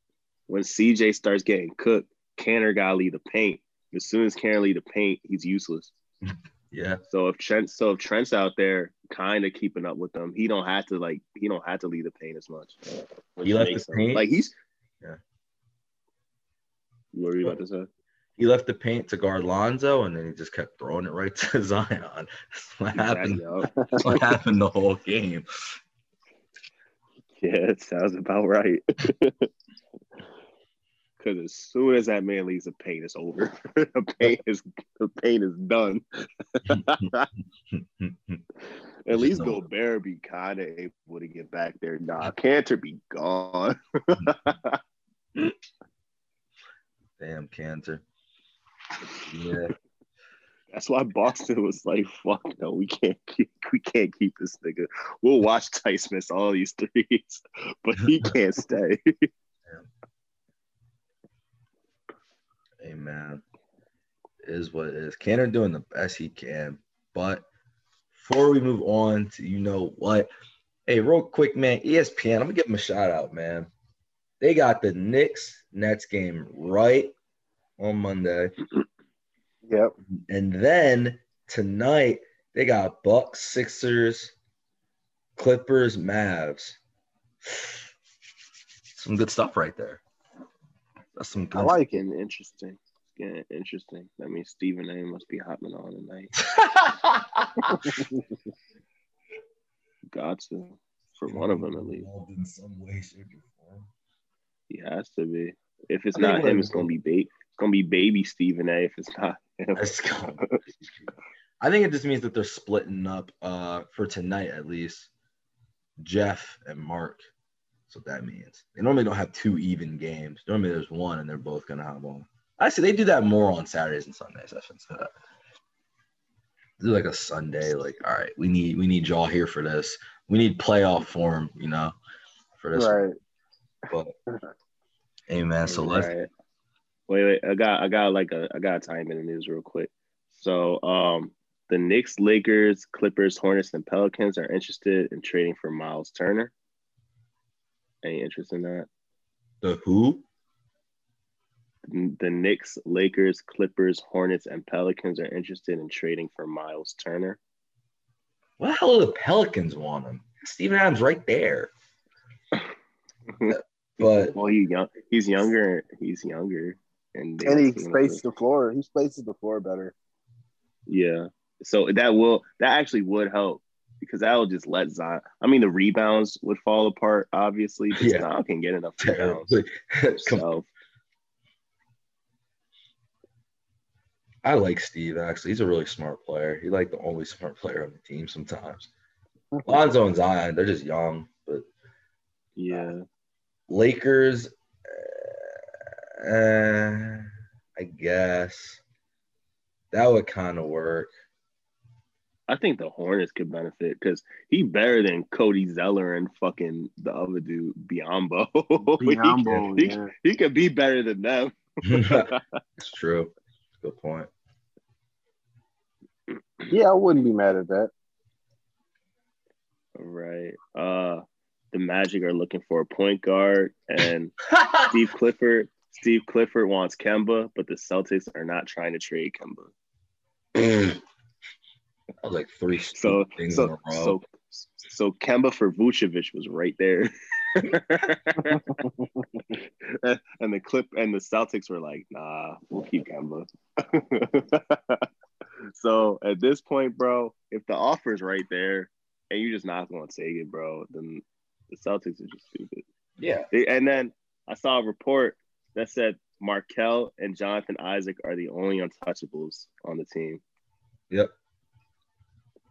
when CJ starts getting cooked, Kanter got to lead the paint. As soon as Kanter lead the paint, he's useless. Yeah. So if Trent, so if Trent's out there, kind of keeping up with them, he don't have to like he don't have to lead the paint as much. He left the paint. Like he's. Yeah. What were you about to say? He left the paint to guard Lonzo, and then he just kept throwing it right to Zion. That's what happened. That's what happened the whole game. Yeah, it sounds about right. Because as soon as that man leaves the pain it's over. the pain is the paint is done. At least Gobert be kind of able to get back there. Nah, Kanter be gone. Damn Kanter. Yeah. That's why Boston was like, "Fuck no, we can't keep, we can't keep this nigga. We'll watch Tice miss all these threes, but he can't stay." Hey man, is what it is. Kanter doing the best he can, but before we move on to you know what, hey, real quick, man, ESPN, I'm gonna give them a shout out, man. They got the Knicks Nets game right on Monday. Yep. And then tonight they got Bucks, Sixers, Clippers, Mavs. Some good stuff right there. That's some good. I like it. Interesting. Yeah, interesting. That means Stephen A. must be hopping on tonight. Got to, for one of them at least. In some way, shape, or form. He has to be. If it's not him, it's gonna be baby. It's gonna be baby Stephen A. If it's not him. I think it just means that they're splitting up uh, for tonight at least. Jeff and Mark that's what that means. They normally don't have two even games. Normally there's one and they're both gonna have one. Actually, they do that more on Saturdays and Sundays. I should say that. Do like a Sunday, like, all right, we need we need y'all here for this. We need playoff form, you know, for this. Right. But hey man, so let's right. wait, wait. I got I got like a I got a time in the news real quick. So um the Knicks, Lakers, Clippers, Hornets, and Pelicans are interested in trading for Miles Turner. Any interest in that? The who? The Knicks, Lakers, Clippers, Hornets, and Pelicans are interested in trading for Miles Turner. What the hell do the Pelicans want him? Steven Adams right there. but well, he young. He's younger. He's younger, and and he spaces the floor. He spaces the floor better. Yeah. So that will that actually would help because that'll just let Zion. I mean, the rebounds would fall apart, obviously, but yeah. Zion can get enough rebounds. so. I like Steve actually. He's a really smart player. He's like the only smart player on the team sometimes. Lonzo and Zion, they're just young, but yeah. Uh, Lakers, uh, I guess. That would kind of work. I think the Hornets could benefit because he better than Cody Zeller and fucking the other dude, Biyombo. Biyombo, he, yeah. he, he could be better than them. it's true. Good point. Yeah, I wouldn't be mad at that. Right. Uh the Magic are looking for a point guard and Steve Clifford. Steve Clifford wants Kemba, but the Celtics are not trying to trade Kemba. was like three So things in so a row. so so Kemba for Vucevic was right there. and the clip and the Celtics were like, nah, we'll keep Kemba. so at this point, bro, if the offer's right there and you're just not going to take it, bro, then the Celtics are just stupid. yeah. And then I saw a report that said Markelle and Jonathan Isaac are the only untouchables on the team. Yep.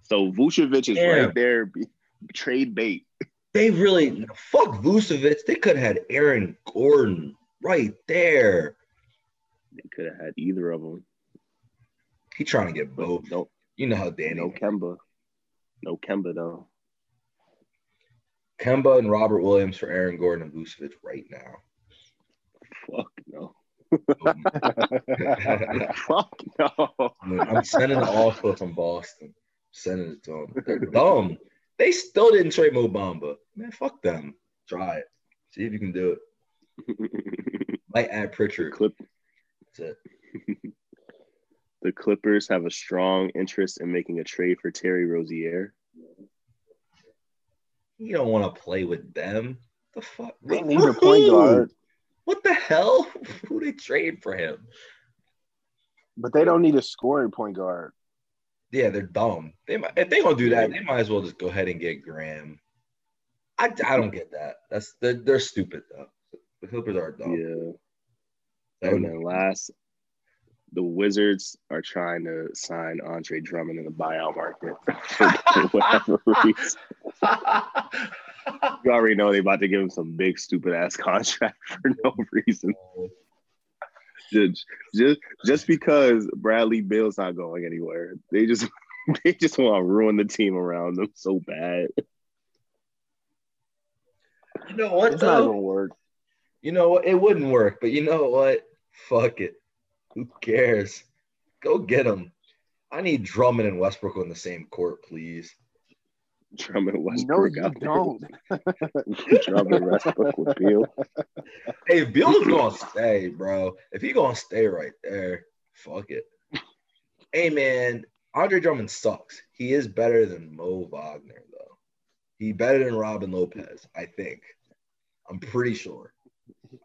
So Vucevic is right there, trade bait. They really fuck Vucevic. They could have had Aaron Gordon right there. They could have had either of them. He trying to get both. no, You know how Danny. no Kemba. No Kemba, though. Kemba and Robert Williams for Aaron Gordon and Vucevic right now. Fuck no. Oh fuck no. I'm sending the offer from Boston. Sending it to them. Um, They're dumb. They still didn't trade Mo Bamba. Man, fuck them. Try it. See if you can do it. Might add Pritchard. Clip, That's it. the Clippers have a strong interest in making a trade for Terry Rozier. You don't want to play with them. The fuck? They For need a point guard, What the hell? Who they trade for him? but they don't need a scoring point guard. Yeah, they're dumb. They might, if they gonna do that, they might as well just go ahead and get Graham. I, I don't get that. That's they're, they're stupid though. The Clippers are dumb. Yeah. And then last, the Wizards are trying to sign Andre Drummond in the buyout market for whatever reason. You already know they're about to give him some big stupid ass contract for no reason. Oh, Just, just, just because Bradley Beal's not going anywhere. They just they just want to ruin the team around them so bad. you know what It's not gonna work. You know what? It wouldn't work, but you know what? Fuck it. Who cares? Go get him. I need Drummond and Westbrook on the same court, please. Drummond No, Westbrook you out there. don't. Drummond Westbrook with Beal. Hey, if Beal's gonna stay, bro. If he gonna stay right there, fuck it. Hey man, Andre Drummond sucks. He is better than Mo Wagner, though. He better than Robin Lopez, I think. I'm pretty sure.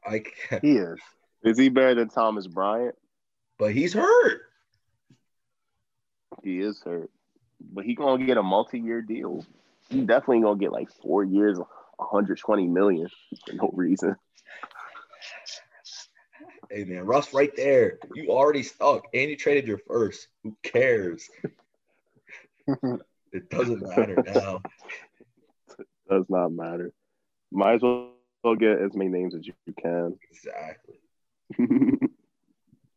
I can't, He is. Is he better than Thomas Bryant? but he's hurt. He is hurt, but he gonna get a multi-year deal. He definitely gonna get like four years, 120 million for no reason. Hey man, Russ, right there. You already stuck, and you traded your first. Who cares? It doesn't matter now. It Does not matter. Might as well get as many names as you can. Exactly.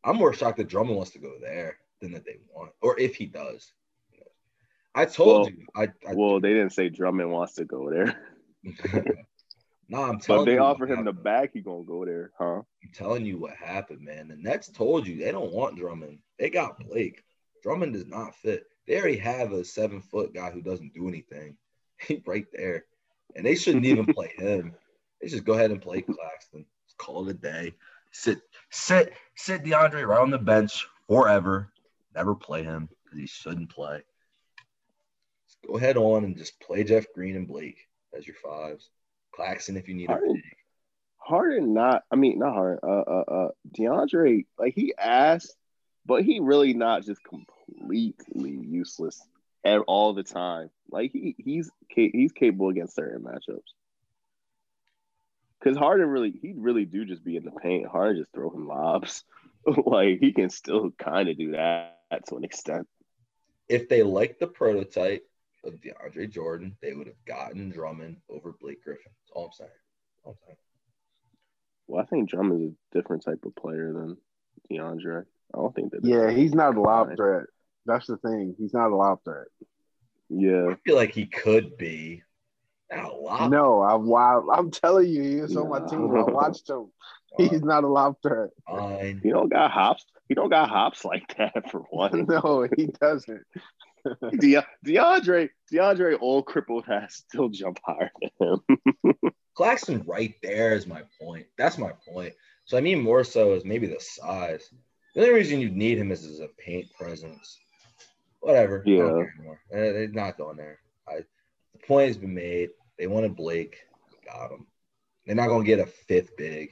I'm more shocked that Drummond wants to go there than that they want, or if he does. I told Well- you. I, I well, they didn't say Drummond wants to go there, no, I'm but telling if they you. offer him the happened. bag, he gonna go there, huh? I'm telling you what happened, man. The Nets told you they don't want Drummond. They got Blake. Drummond does not fit. They already have a seven foot guy who doesn't do anything. He right there. And they shouldn't even play him. They just go ahead and play Claxton. Just call it a day. Sit, sit, sit DeAndre right on the bench forever. Never play him because he shouldn't play. Go ahead on and just play Jeff Green and Blake as your fives. Claxton if you need a Harden, big. Harden not. I mean, not Harden. Uh, uh, uh, DeAndre, like he asked, but he really not just completely useless at all the time. Like he he's he's capable against certain matchups. Because Harden really, he really do just be in the paint. Harden just throw him lobs. like he can still kind of do that to an extent. if they like the prototype of DeAndre Jordan, they would have gotten Drummond over Blake Griffin. That's all I'm saying. All I'm saying. Well, I think Drummond's a different type of player than DeAndre. I don't think that. Yeah, he's not a lob threat. That's the thing. He's not a lob threat. Yeah. I feel like he could be. Not a lot. No, I'm wild. I'm telling you, he is on my team. I watched him. He's not a lob threat. Fine. He don't got hops. He don't got hops like that for one. No, he doesn't. De- DeAndre, DeAndre, old crippled has still jump higher than him. Claxton right there is my point. That's my point. So I mean more so is maybe the size. The only reason you need him is as a paint presence. Whatever. Yeah. Eh, They're not going there. I, the point has been made. They wanted Blake. Got him. They're not going to get a fifth big.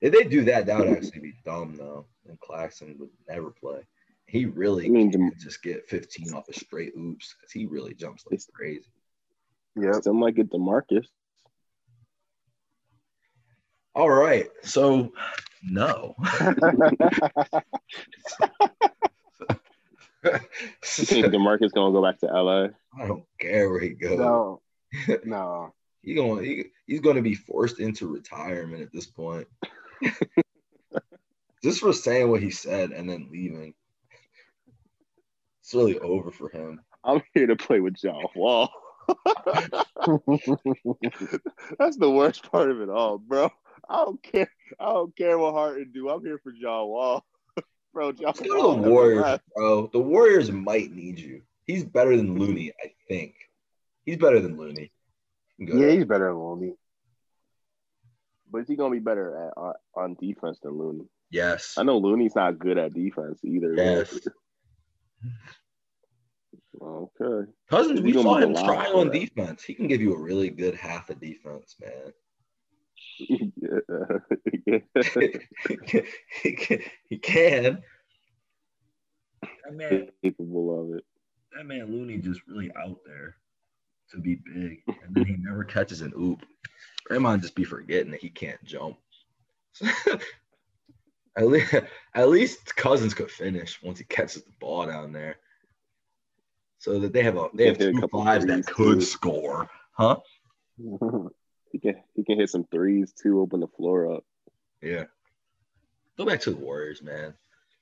If they do that, that would actually be dumb, though. And Claxton would never play. He really I mean, can the- just get 15 off a straight oops he really jumps like crazy. Yep. Still might get Demarcus. All right. So, no. You think Demarcus gonna go back to LA? I don't care where he goes. no, no. He going he, he's going to be forced into retirement at this point. Just for saying what he said and then leaving. It's really over for him. I'm here to play with John Wall. That's the worst part of it all, bro. I don't care. I don't care what Harden do. I'm here for John Wall, bro. John Let's go Wall to the Warriors, bro. The Warriors might need you. He's better than Looney, I think. He's better than Looney. Yeah, there. he's better than Looney. But is he gonna be better at on, on defense than Looney? Yes. I know Looney's not good at defense either. Yes. Okay. Cousins, we saw him try on that. defense. He can give you a really good half of defense, man. yeah. he can. He can. That man, Capable of it. that man Looney just really out there to be big, and then he never catches an oop. Draymond just be forgetting that he can't jump. at least, at least Cousins could finish once he catches the ball down there, so that they have a they have a two couple fives that could too. score, huh? He can he can hit some threes too, open the floor up. Yeah. Go back to the Warriors, man.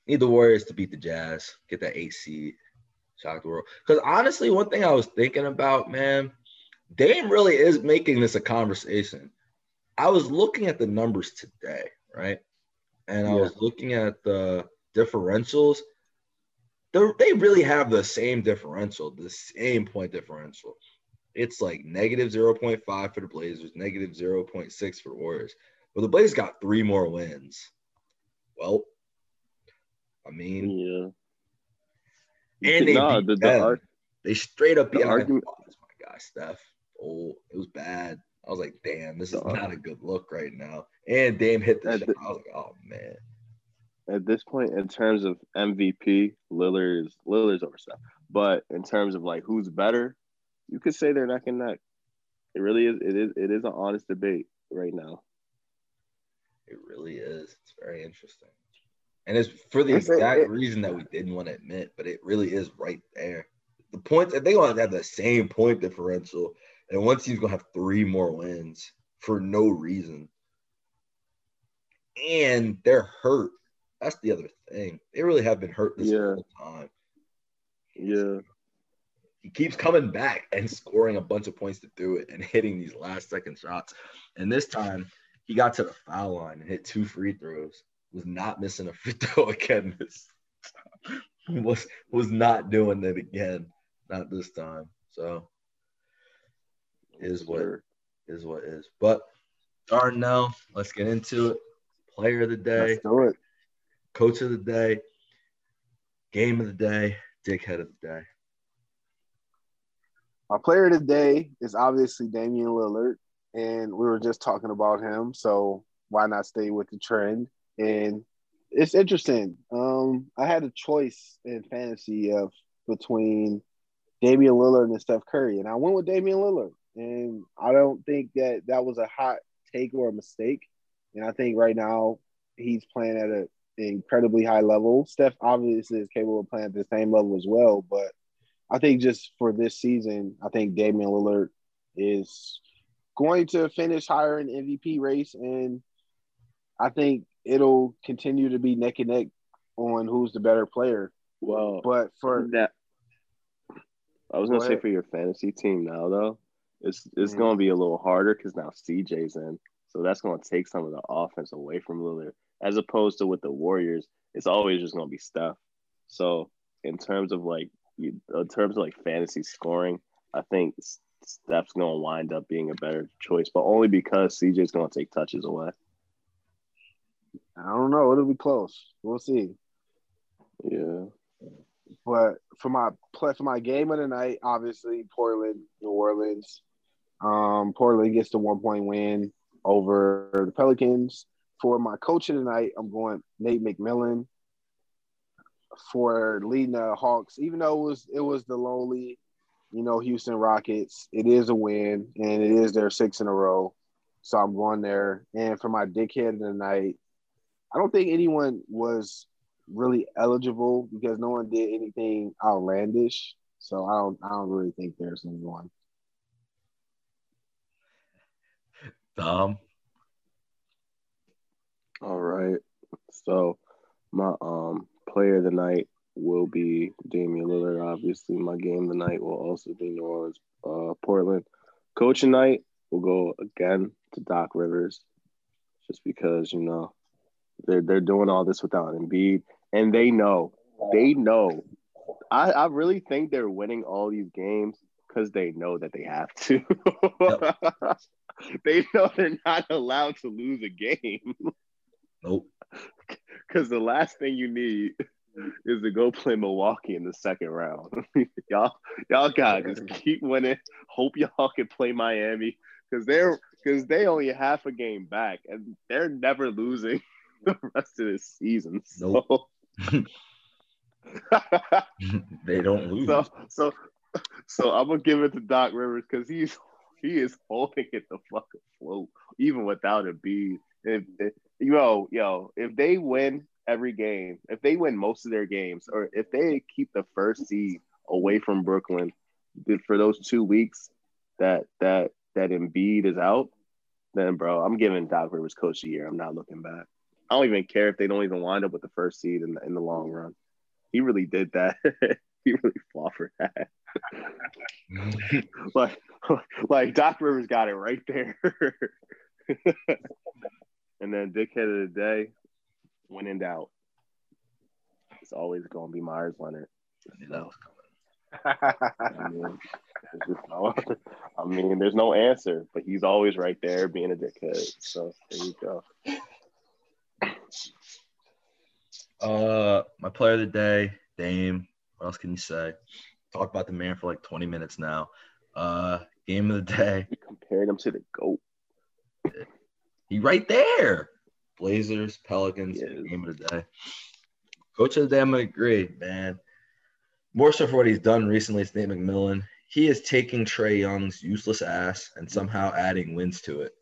Need the Warriors to beat the Jazz, get that eight seed, shock the world. Because honestly, one thing I was thinking about, man, Dame really is making this a conversation. I was looking at the numbers today, right? And I Yeah. was looking at the differentials. They're, they really have the same differential, the same point differential. It's like negative 0.5 for the Blazers, negative 0.6 for Warriors. But the Blazers got three more wins. Well, I mean, Yeah. and they Nah, beat the, the ar- they straight up the beat. Argument- oh, thought, my guy, Steph. Oh, it was bad. I was like, damn, this is not a good look right now. And Dame hit the At shot. the- I was like, oh man. at this point, in terms of MVP, Lillard is Lillard's over Steph. But in terms of like who's better, you could say they're neck and neck. It really is. It is. It is an honest debate right now. It really is. It's very interesting. And it's for the exact it- reason that we didn't want to admit, but it really is right there. The points, they going to have the same point differential, and one team's going to have three more wins for no reason. And they're hurt. That's the other thing. They really have been hurt this Yeah. whole time. Yeah. He keeps coming back and scoring a bunch of points to do it and hitting these last second shots. And this time he got to the foul line and hit two free throws. Was not missing a free throw again this time. Was was not doing it again. Not this time. So is what is what is. But Darnell, let's get into it. Player of the day, Let's do it. coach of the day, game of the day, dickhead of the day. Our player of the day is obviously Damian Lillard, and we were just talking about him. So why not stay with the trend? And it's interesting. Um, I had a choice in fantasy of between Damian Lillard and Steph Curry, and I went with Damian Lillard. And I don't think that that was a hot take or a mistake. And I think right now he's playing at an incredibly high level. Steph obviously is capable of playing at the same level as well, but I think just for this season, I think Damian Lillard is going to finish higher in MVP race, and I think it'll continue to be neck and neck on who's the better player. Well, But for that I was gonna Go say for your fantasy team now though, it's it's Mhm. gonna be a little harder because now CJ's in, so that's gonna take some of the offense away from Lillard. As opposed to with the Warriors, it's always just gonna be Steph. So in terms of like in terms of like fantasy scoring, I think Steph's gonna wind up being a better choice, but only because CJ's gonna take touches away. I don't know, it'll be close. We'll see. Yeah. But for my play for my game of the night, obviously Portland, New Orleans. Um, Portland gets the one point win over the Pelicans. For my coach of the night, I'm going Nate McMillan for leading the Hawks. Even though it was it was the lonely, you know, Houston Rockets, it is a win and it is their six in a row. So I'm going there. And for my dickhead of the night, I don't think anyone was really eligible because no one did anything outlandish. So I don't I don't really think there's anyone. Dom. All right. So my um player of the night will be Damian Lillard. Obviously, my game of the night will also be New Orleans, uh, Portland. Coach of night will go again to Doc Rivers, just because you know they're they're doing all this without Embiid, and they know they know. I I really think they're winning all these games because they know that they have to. they know they're not allowed to lose a game. Nope. Because the last thing you need is to go play Milwaukee in the second round. y'all, y'all got just keep winning. Hope y'all can play Miami because they're because they only half a game back and they're never losing the rest of this season. So, they don't lose. so, so, so I'm gonna give it to Doc Rivers because he's he is holding it the fucking float even without Embiid. If, if yo yo if they win every game, if they win most of their games, or if they keep the first seed away from Brooklyn for those two weeks that that that Embiid is out, then bro, I'm giving Doc Rivers coach the year. I'm not looking back. I don't even care if they don't even wind up with the first seed in the, in the long run. He really did that. he really fought for that. like, like Doc Rivers got it right there. and then dickhead of the day, when in doubt, it's always going to be Meyers Leonard. Was I mean, no, I mean, there's no answer, but he's always right there being a dickhead. So there you go. Uh, my player of the day, Dame. What else can you say? Talk about the man for like 20 minutes now. Uh, game of the day, You compared him to the GOAT. he right there. Blazers, Pelicans, Yes. game of the day. Coach of the day, I'm gonna agree, man. More so for what he's done recently, Nate McMillan. He is taking Trae Young's useless ass and somehow adding wins to it.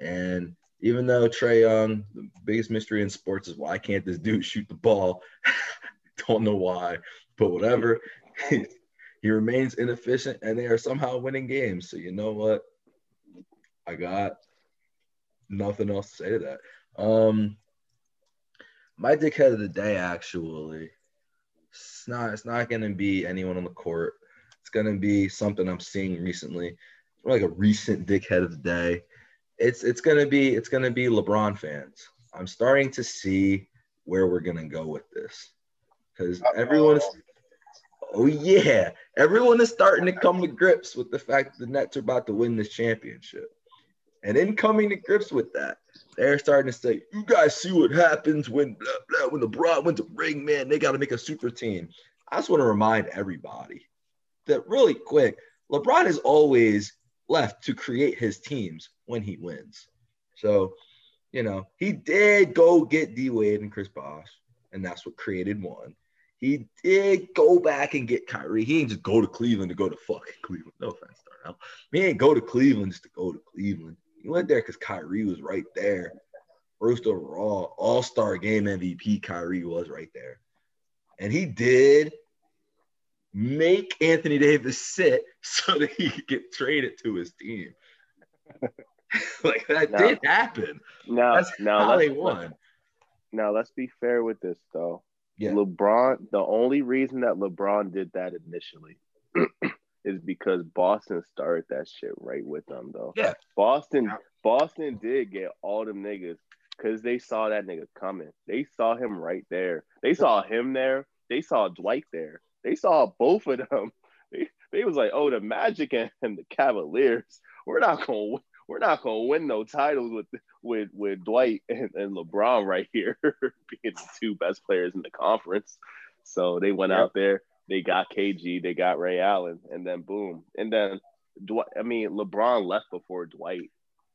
And even though Trey Young, the biggest mystery in sports is why can't this dude shoot the ball? Don't know why, but whatever. he remains inefficient and they are somehow winning games. So you know what? I got nothing else to say to that. Um my dickhead of the day actually it's not it's not gonna be anyone on the court. It's gonna be something I'm seeing recently. Like a recent dickhead of the day. It's it's gonna be it's gonna be LeBron fans. I'm starting to see where we're gonna go with this. Because everyone's oh yeah, everyone is starting to come to grips with the fact that the Nets are about to win this championship. And in coming to grips with that, they're starting to say, "You guys see what happens when blah, blah, when LeBron wins a ring, man. They got to make a super team." I just want to remind everybody that really quick, LeBron is always left to create his teams when he wins. So, you know, he did go get D Wade and Chris Bosh, and that's what created one. He did go back and get Kyrie. He ain't just go to Cleveland to go to fucking Cleveland. No offense, Darnell. He ain't go to Cleveland just to go to Cleveland. He went there because Kyrie was right there. First overall, All Star Game MVP, Kyrie was right there, and he did make Anthony Davis sit so that he could get traded to his team. like that Now- did happen. No, That's now how let's, they won. Now let's be fair with this though. Yeah. LeBron, the only reason that LeBron did that initially is because Boston started that shit right with them though. Yeah. Boston. Boston did get all them niggas because they saw that nigga coming. They saw him right there. They saw him there. They saw Dwight there. They saw both of them. They, they was like, oh, the Magic and, and the Cavaliers. We're not gonna win- we're not gonna win no titles with with with Dwight and, and LeBron right here being the two best players in the conference. So they went out there. They got KG. They got Ray Allen, and then boom, and then Dwight. I mean, LeBron left before Dwight.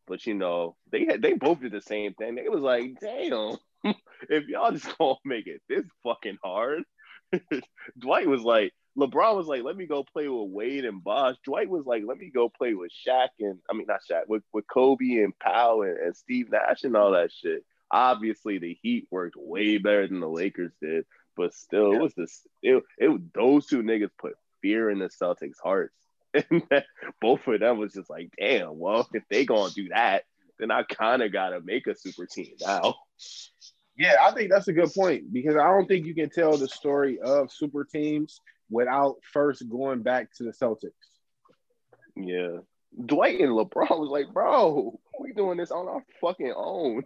But you know, they had they both did the same thing. They was like, damn, if y'all just gonna make it this fucking hard. Dwight was like, LeBron was like, let me go play with Wade and Bosh. Dwight was like, let me go play with Shaq and I mean not Shaq, with, with Kobe and Pau and, and Steve Nash and all that shit. Obviously the Heat worked way better than the Lakers did, but still Yeah. it was this it, it those two niggas put fear in the Celtics hearts. And that, both of them was just like, damn, well, if they gonna do that, then I kind of gotta make a super team now. Yeah, I think that's a good point because I don't think you can tell the story of super teams without first going back to the Celtics. Yeah. Dwight and LeBron was like, bro, we doing this on our fucking own.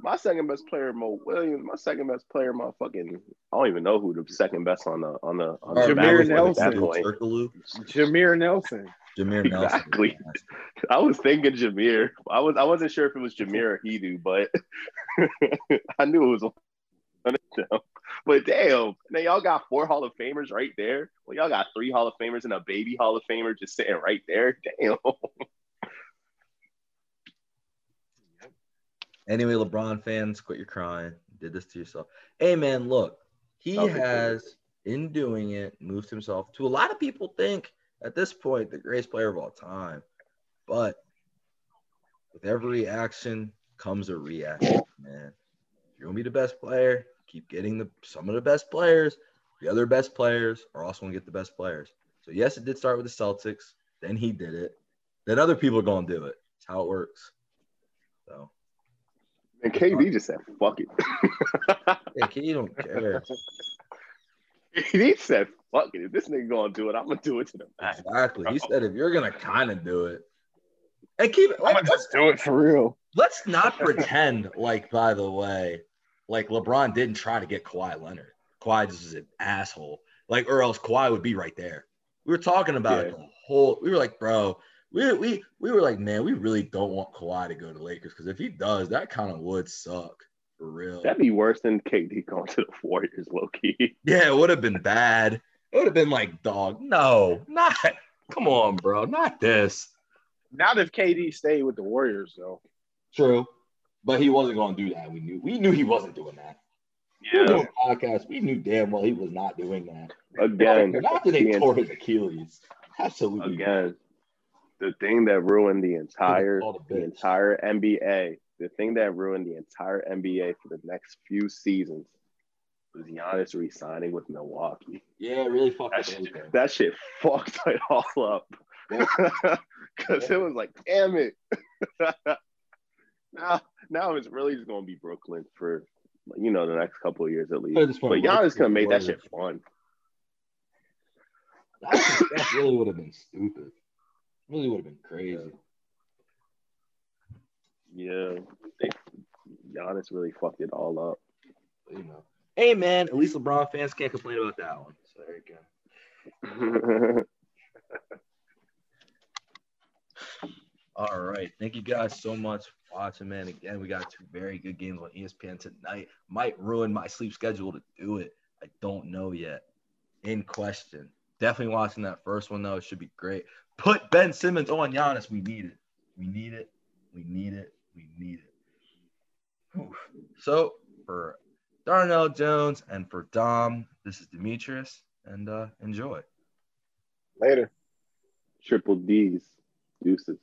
My second best player, Mo Williams. My second best player, my fucking. I don't even know who the second best on the on the on the Jameer at Nelson. that point. Turkoglu, Jameer Nelson. Jameer Nelson. Exactly. I was thinking Jameer. I was I wasn't sure if it was Jameer or Hedo, but I knew it was one of them. But damn, now y'all got four Hall of Famers right there. Well, y'all got three Hall of Famers and a baby Hall of Famer just sitting right there. Damn. Anyway, LeBron fans, quit your crying. Did this to yourself. Hey, man, look, he Celtics has, in doing it, moved himself to a lot of people think at this point the greatest player of all time. But with every action comes a reaction, man. If you're gonna be the best player, keep getting the some of the best players. The other best players are also gonna get the best players. So yes, it did start with the Celtics. Then he did it. Then other people are gonna do it. It's how it works. So And KD just said, fuck it. yeah, you don't care. he said, fuck it. If this nigga gonna do it, I'm gonna do it to the max. Exactly. He said if you're gonna kind of do it, and keep it. I'm Like, gonna just do it for real. let's not pretend like, by the way, like LeBron didn't try to get Kawhi Leonard. Kawhi just is an asshole. Like, or else Kawhi would be right there. We were talking about it the whole. We were like, bro, we we we were like, man, we really don't want Kawhi to go to Lakers because if he does, that kind of would suck for real. That'd be worse than KD going to the Warriors, low key. Yeah, it would have been bad. It would have been like, dog, no, not. Come on, bro, not this. Not if KD stayed with the Warriors though. True, but he wasn't going to do that. We knew. We knew he wasn't doing that. We were doing podcasts. We knew damn well he was not doing that. Again, Not that he the- tore his Achilles. Absolutely. again, the thing that ruined the entire the entire NBA, the thing that ruined the entire NBA for the next few seasons was Giannis re-signing with Milwaukee. Yeah, really fucked That up shit, that shit fucked it all up. Cause it was like, damn it. now, now it's really just gonna be Brooklyn for you know the next couple of years at least. But Giannis could have made that shit fun. That, that really would have been stupid. Really would have been crazy. Yeah, they, Giannis really fucked it all up. You know. Hey man, at least LeBron fans can't complain about that one. So there you go. All right. Thank you guys so much watching, man. Again, we got two very good games on ESPN tonight. Might ruin my sleep schedule to do it. I don't know yet. In question. Definitely watching that first one, though. It should be great. Put Ben Simmons on Giannis. We need it. We need it. We need it. We need it. Whew. So, for Darnell Jones and for Dom, this is Demetrius, and uh, enjoy. Later. Triple D's, deuces.